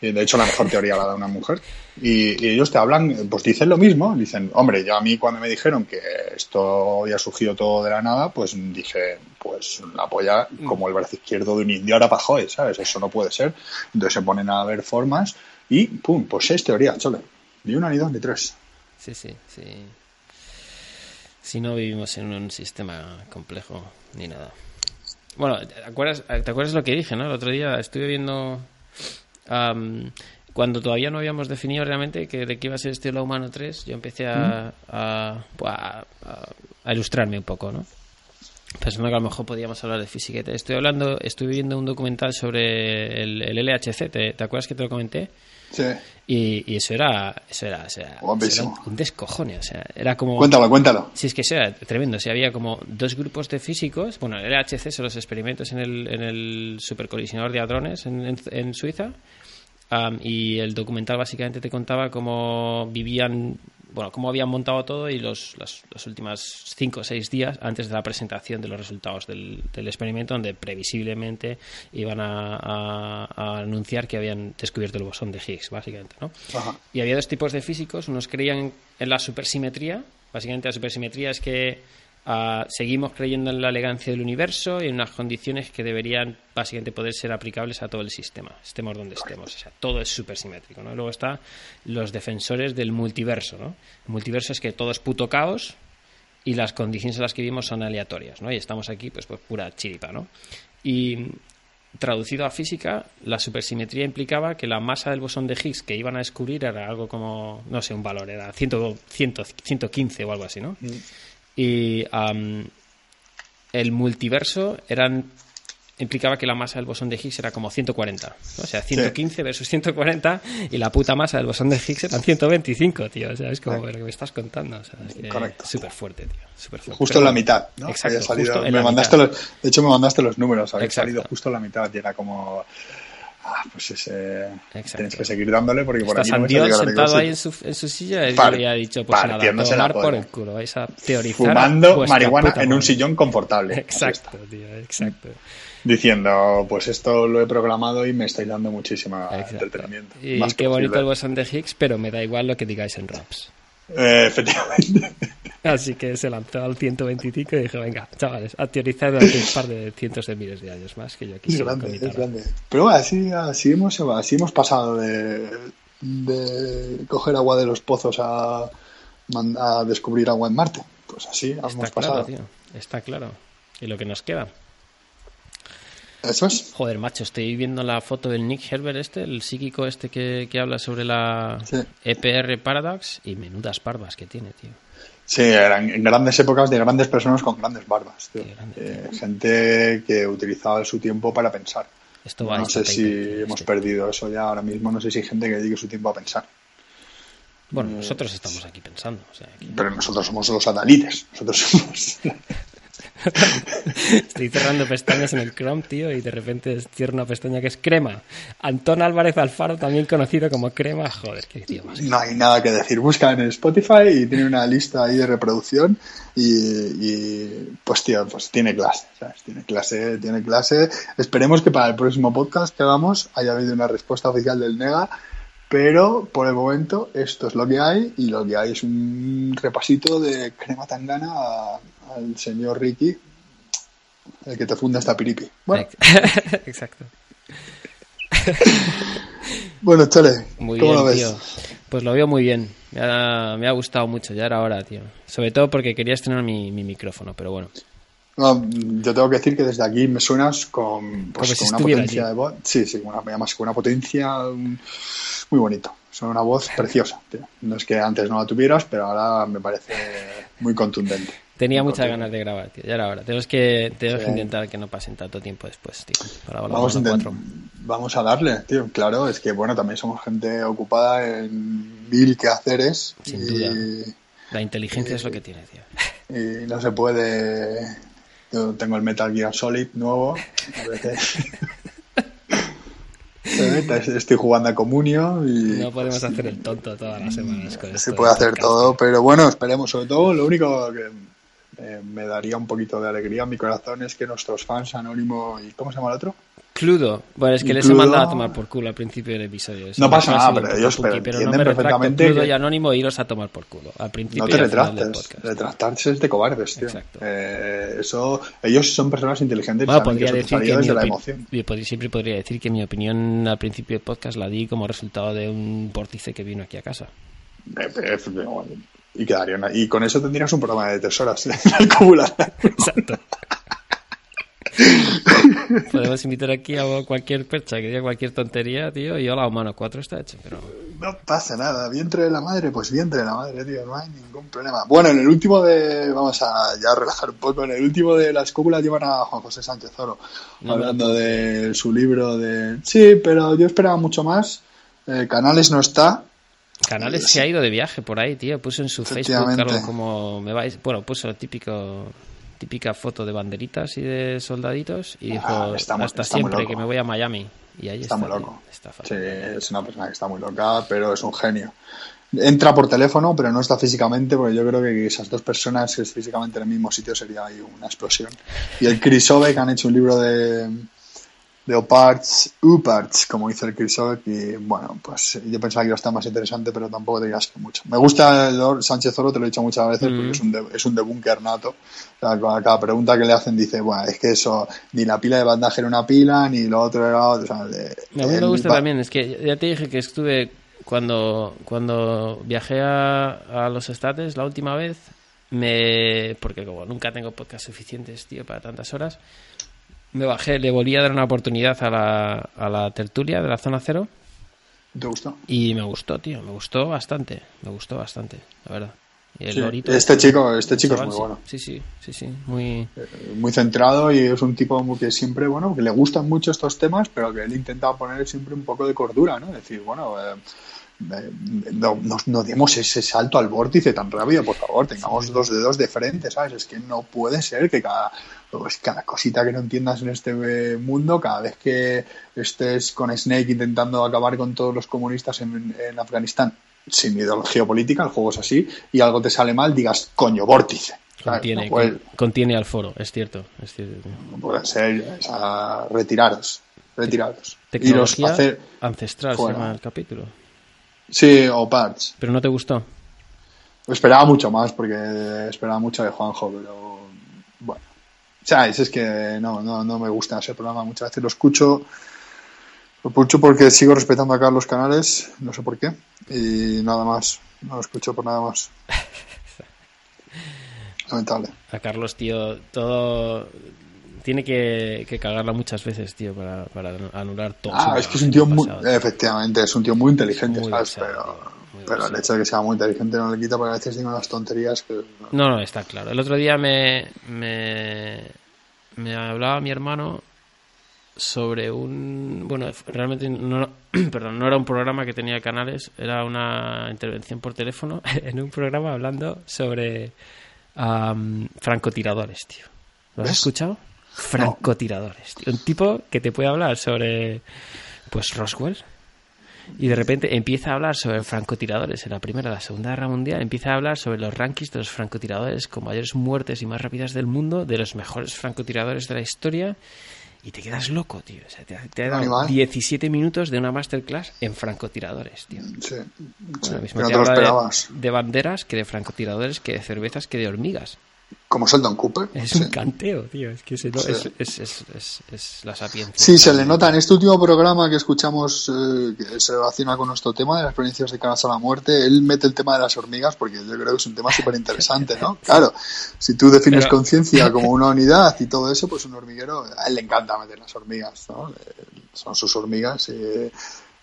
Y de hecho, la mejor teoría la da una mujer. Y, ellos te hablan, pues dicen lo mismo. Dicen, hombre, yo a mí cuando me dijeron que esto había surgido todo de la nada, pues dije, pues la polla como el brazo izquierdo de un indio ahora para ¿sabes? Eso no puede ser. Entonces se ponen a ver formas y pum, pues seis teorías, chole. Ni una, ni dos, ni tres. Sí, sí, sí. Si no vivimos en un sistema complejo ni nada. Bueno, ¿te acuerdas, ¿te acuerdas lo que dije, no? El otro día estuve viendo cuando todavía no habíamos definido realmente que de qué iba a ser este Lo Humano 3, yo empecé a, a, a, ilustrarme un poco, ¿no? Pensando que a lo mejor podíamos hablar de física. Estoy hablando, estoy viendo un documental sobre el, el LHC, ¿Te, acuerdas que te lo comenté? Sí. Y, eso era, eso era, un descojone, o sea, era como... Cuéntalo, cuéntalo. Sí, es que eso era tremendo, o había como dos grupos de físicos, bueno, el LHC son los experimentos en el, en el supercolisionador de hadrones en, en Suiza, y el documental básicamente te contaba cómo vivían, bueno, cómo habían montado todo y los, las, últimas cinco o seis días antes de la presentación de los resultados del, experimento, donde previsiblemente iban a, anunciar que habían descubierto el bosón de Higgs, básicamente, ¿no? Y había dos tipos de físicos, unos creían en la supersimetría, básicamente la supersimetría es que Ah, seguimos creyendo en la elegancia del universo y en unas condiciones que deberían básicamente poder ser aplicables a todo el sistema, estemos donde estemos. O sea, todo es súper simétrico. ¿no? Luego está los defensores del multiverso. ¿no? El multiverso es que todo es puto caos y las condiciones en las que vivimos son aleatorias. ¿no? Y estamos aquí, pues, pues pura chiripa. ¿no? Y traducido a física, la supersimetría implicaba que la masa del bosón de Higgs que iban a descubrir era algo como, no sé, un valor, era 100, 115 o algo así, ¿no? Mm y el multiverso eran implicaba que la masa del bosón de Higgs era como 140. O sea, 115 versus 140 y la puta masa del bosón de Higgs eran 125, tío. O sea, es como lo que me estás contando. O sea, Correcto. Súper fuerte, tío. Super fuerte. Justo en la mitad, ¿no? Exacto. Salido, me mandaste los, de hecho, me mandaste los números. Había salido justo en la mitad y era como ah, pues ese, tienes que seguir dándole porque por aquí no Dios sentado ahí en su, en su silla y Par, había dicho, pues nada, tomar por el culo, vais a teorizar Fumando marihuana en un sillón confortable. Exacto, tío, exacto. Diciendo, pues esto lo he programado y me estáis dando muchísima entretenimiento. Y qué bonito el bosón de Higgs, pero me da igual lo que digáis en raps. Eh, efectivamente. Así que se lanzó al 125 y dije, venga, chavales, a teorizar durante un par de cientos de miles de años más que yo aquí. Es grande, es grande. Pero bueno, así, así, hemos, así hemos pasado de, de coger agua de los pozos a, a descubrir agua en Marte. Pues así hemos pasado. Claro, tío. Está claro. Y lo que nos queda. Eso es. Joder, macho, estoy viendo la foto del Nick Herbert este, el psíquico este que, que habla sobre la EPR Paradox y menudas barbas que tiene, tío. Sí, eran en grandes épocas de grandes personas con grandes barbas. Eh, gente que utilizaba su tiempo para pensar. no sé si hemos perdido eso ya ahora mismo. No sé si hay gente que dedique su tiempo a pensar. Bueno, nosotros estamos aquí pensando. O sea, que- Pero nosotros somos los adalides. Nosotros somos... Estoy cerrando pestañas en el Chrome, tío, y de repente cierro una pestaña que es Crema. Antón Álvarez Alfaro, también conocido como Crema. Joder, qué tío más. No hay nada que decir. Busca en Spotify y tiene una lista ahí de reproducción y, y, pues tío, pues tiene clase. Tiene clase, tiene clase. Esperemos que para el próximo podcast que hagamos haya habido una respuesta oficial del Nega, pero por el momento esto es lo que hay y lo que hay es un repasito de crema tangana al señor Ricky, el que te funda esta piripi. Bueno, Exacto. bueno Chole, Muy ¿cómo bien, lo ves? tío. Pues lo veo muy bien. Me ha, me ha gustado mucho, ya era hora, tío. Sobre todo porque quería estrenar mi, mi micrófono, pero bueno. No, yo tengo que decir que desde aquí me suenas con, pues, si con una potencia allí. de voz. Sí, sí, una, además con una potencia muy bonito. Son una voz preciosa. tío. No es que antes no la tuvieras, pero ahora me parece muy contundente. Tenía muchas ganas de grabar, tío. Ya era hora. Tenemos que, tenemos Sí. que intentar que no pasen tanto tiempo después, tío. Para Vamos a, vamos a darle, tío. Claro, es que bueno, también somos gente ocupada en mil quehaceres. Sin y, duda. La inteligencia es lo que tiene, tío. y no se puede. Yo tengo el Metal Gear Solid nuevo. a veces- Estoy jugando a Comunio y No podemos hacer el tonto todas las semanas con se puede hacer podcast, todo, pero bueno, esperemos. Sobre todo, lo único que eh, me daría un poquito de alegría en mi corazón es que nuestros fans, Anónimo y ¿cómo se llama el otro? Cludo. Bueno, es que les he mandado a tomar por culo al principio del episodio. No pasa nada, pero ellos pero no entienden me perfectamente Cludo que- y Anónimo iros a tomar por culo. Al principio No te retractes. podcast. Retractarse es de cobardes, tío. Exacto. Eh, eso, ellos son personas inteligentes y Bueno, podría decir que desde la emoción. yo siempre podría decir que mi opinión al principio del podcast la di como resultado de un vórtice que vino aquí a casa. Y quedaría una- y con eso tendrías un programa de tres horas acumular. Exacto. Podemos invitar aquí a cualquier percha que diga cualquier tontería, tío, y hola, humano 4 está hecho, pero... No pasa nada, vientre de la madre, pues vientre de la madre, tío, no hay ningún problema. Bueno, en el último de, vamos a ya relajar un poco, en el último de las cúpulas llevan a Juan José Sánchez Oro, No, hablando de su libro de... Sí, pero yo esperaba mucho más, Eh, Canales no está, Canales se ha ido de viaje por ahí, tío. Puso en su Facebook algo como me vais, bueno, puso la típico típica foto de banderitas y de soldaditos y dijo Ah, está hasta está siempre que me voy a Miami y ahí está está, muy loco. Está Sí, es una persona que está muy loca, pero es un genio. Entra por teléfono, pero no está físicamente, porque yo creo que esas dos personas que es físicamente en el mismo sitio sería ahí una explosión. Y el Chris Ovek han hecho un libro de, de Oparts, Uparts, como dice el Chris Ovek, y bueno, pues yo pensaba que iba a estar más interesante, pero tampoco te digas que mucho. Me gusta el Lord Sánchez Oro, te lo he dicho muchas veces, porque Mm. es un, de, es un debunker nato. O sea, cada, cada pregunta que le hacen dice, bueno, es que eso, ni la pila de bandaje era una pila, ni lo otro era otro. O sea, de- A mí me gusta también, es que ya te dije que estuve cuando cuando viajé a, a los estates la última vez, me porque como nunca tengo podcast suficientes, tío, para tantas horas, me bajé, le volví a dar una oportunidad a la, a la tertulia de la zona cero ¿Te gustó? y me gustó, tío, me gustó bastante, me gustó bastante, la verdad. Y el Sí, lorito- este chico, este chico es muy sí. bueno. Sí, sí, sí, sí, muy... Eh, Muy centrado y es un tipo que siempre, bueno, que le gustan mucho estos temas, pero que él intenta poner siempre un poco de cordura, ¿no? Decir, bueno, eh, no, no, no demos ese salto al vórtice tan rápido, por favor, tengamos dos dedos de frente, ¿sabes? Es que no puede ser que cada, pues, cada cosita que no entiendas en este eh, mundo, cada vez que estés con Snake intentando acabar con todos los comunistas en, en Afganistán, sin ideología política, el juego es así, y algo te sale mal, digas, coño, vórtice. Contiene, No puede- con- contiene al foro, es cierto, es cierto. no puede ser, o sea, retiraros, retiraros. Tecnología hacer, ancestral fuera. se llama el capítulo. Sí, o parts. ¿Pero no te gustó? Esperaba mucho más porque esperaba mucho de Juanjo, pero bueno. ¿Sabes? Es que no, no, no me gusta ese programa. Muchas veces lo escucho, lo escucho porque sigo respetando acá los canales, no sé por qué, y nada más. No lo escucho por nada más. Lamentable. A Carlos, tío, todo... Tiene que, que cagarla muchas veces, tío, para, para anular todo. Ah, es que es un tío muy, pasado, efectivamente, es un tío muy inteligente, Muy ¿sabes? versado, pero, muy pero el hecho de que sea muy inteligente no le quita porque a veces digo unas tonterías que... No, no, está claro. El otro día me, me, me hablaba mi hermano sobre un bueno realmente no perdón no era un programa que tenía canales era una intervención por teléfono en un programa hablando sobre francotiradores tío lo has escuchado francotiradores tío. un tipo que te puede hablar sobre pues Roswell y de repente empieza a hablar sobre francotiradores en la Primera y la Segunda Guerra Mundial, empieza a hablar sobre los rankings de los francotiradores con mayores muertes y más rápidas del mundo, de los mejores francotiradores de la historia, y te quedas loco, tío. O sea, te, te ha dado 17 minutos de una masterclass en francotiradores, tío. Sí, no te lo esperabas. De, de, banderas que de francotiradores, que de cervezas, que de hormigas. Como Sheldon Cooper. Es un canteo, tío. Es que es, la sapiencia. Sí, se le nota en este último programa que escuchamos, eh, que se relaciona con nuestro tema de las experiencias de caras a la muerte. Él mete el tema de las hormigas porque yo creo que es un tema súper interesante, ¿no? Claro, si tú defines conciencia como una unidad y todo eso, pues un hormiguero, a él le encanta meter las hormigas, ¿no? Eh, son sus hormigas y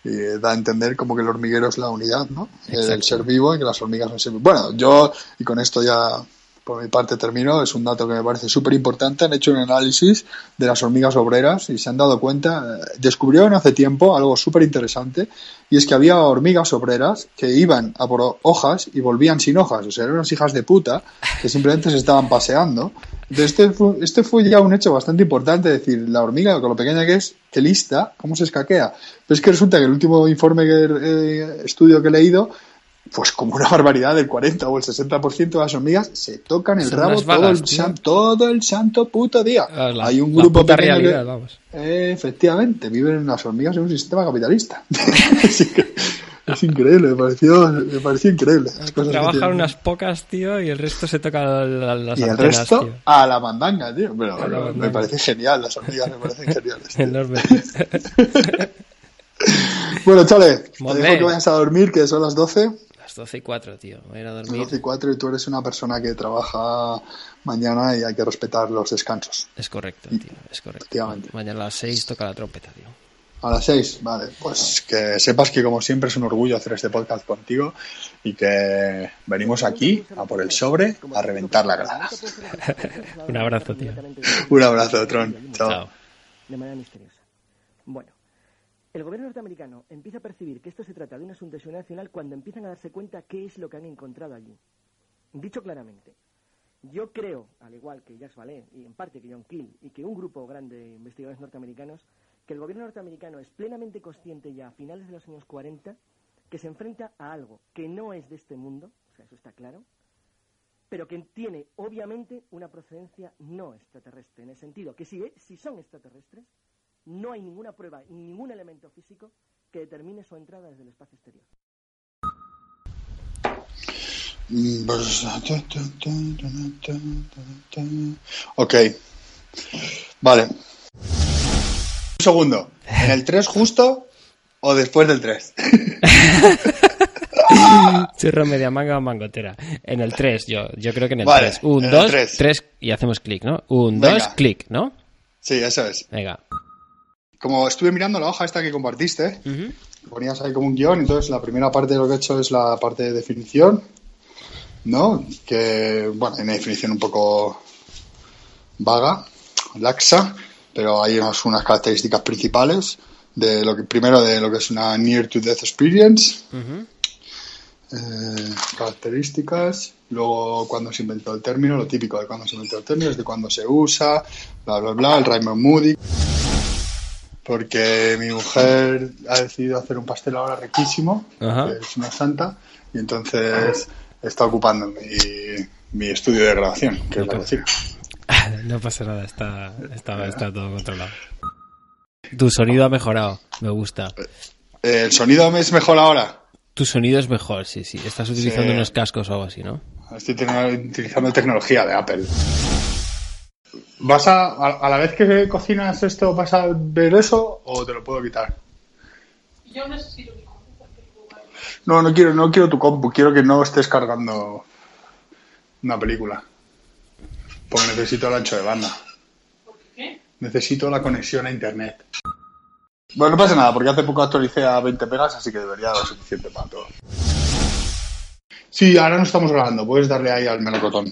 y da a entender como que el hormiguero es la unidad, ¿no? El ser vivo y que las hormigas no ser Bueno, yo, y con esto ya por mi parte termino, es un dato que me parece súper importante. Han hecho un análisis de las hormigas obreras y se han dado cuenta, eh, descubrieron hace tiempo algo súper interesante y es que había hormigas obreras que iban a por hojas y volvían sin hojas, o sea, eran unas hijas de puta que simplemente se estaban paseando. Entonces, este fue, este fue ya un hecho bastante importante, es decir, la hormiga, con lo pequeña que es, que lista, cómo se escaquea. Pero es que resulta que el último informe, que, eh, estudio que he leído, pues como una barbaridad del 40 o el 60% de las hormigas se tocan el rabo todo, el todo el santo puto día. Ah, Hay un grupo de realidad, vamos. efectivamente, viven las hormigas en un sistema capitalista. es increíble, me pareció, me pareció increíble. Trabajan unas pocas, tío, y el resto se toca a las Y el resto a la mandanga, tío. Pero me parece genial, las hormigas me parecen geniales. Enorme. bueno, chale, te dejo que vayas a dormir, que son las 12. 12 y 4, tío. Voy a ir a dormir. 12 y 4 y tú eres una persona que trabaja mañana y hay que respetar los descansos. Es correcto, tío. Es correcto. Mañana a las 6 toca la trompeta, tío. A las 6, vale. Pues que sepas que como siempre es un orgullo hacer este podcast contigo y que venimos aquí a por el sobre a reventar la grada. un abrazo, tío. un abrazo, Tron. Chao. Chao. De manera misteriosa. Bueno. El gobierno norteamericano empieza a percibir que esto se trata de un asunto nacional cuando empiezan a darse cuenta qué es lo que han encontrado allí. Dicho claramente, yo creo, al igual que Jacques Vallée y en parte que John Keel y que un grupo grande de investigadores norteamericanos, que el gobierno norteamericano es plenamente consciente ya a finales de los años 40 que se enfrenta a algo que no es de este mundo, o sea, eso está claro, pero que tiene obviamente una procedencia no extraterrestre, en el sentido que si son extraterrestres, no hay ninguna prueba, ningún elemento físico que determine su entrada desde el espacio exterior. Ok. Vale. Un segundo. ¿En el 3 justo o después del 3? Churro media manga o mangotera. En el 3, yo, yo creo que en el 3. 1, 2, 3 y hacemos clic, ¿no? 1, 2, clic, ¿no? Sí, eso es. Venga como estuve mirando la hoja esta que compartiste, ponías ahí como un guion, entonces la primera parte de lo que he hecho es la parte de definición, ¿no? Que, bueno, hay una definición un poco vaga, laxa, pero hay unas, unas características principales de lo que primero de lo que es una near to death experience eh, características luego cuando se inventó el término lo típico de cuando se inventó el término es de cuando se usa bla bla bla el Raymond Moody porque mi mujer ha decidido hacer un pastel ahora riquísimo, que es una santa, y entonces está ocupando mi, mi estudio de grabación, que no es No pasa nada, está, está, está, todo controlado. Tu sonido ha mejorado, me gusta. Eh, ¿El sonido es mejor ahora? Tu sonido es mejor, sí, sí. Estás utilizando unos cascos o algo así, ¿no? Estoy utilizando tecnología de Apple. ¿Vas a, a, la vez que cocinas esto, vas a ver eso o te lo puedo quitar? Yo necesito mi compu. No, no quiero, no quiero tu compu, quiero que no estés cargando una película. Porque necesito el ancho de banda. ¿Por qué? Necesito la conexión a internet. Bueno, no pasa nada, porque hace poco actualicé a 20 pegas, así que debería dar suficiente para todo. Sí, ahora no estamos grabando, puedes darle ahí al melocotón.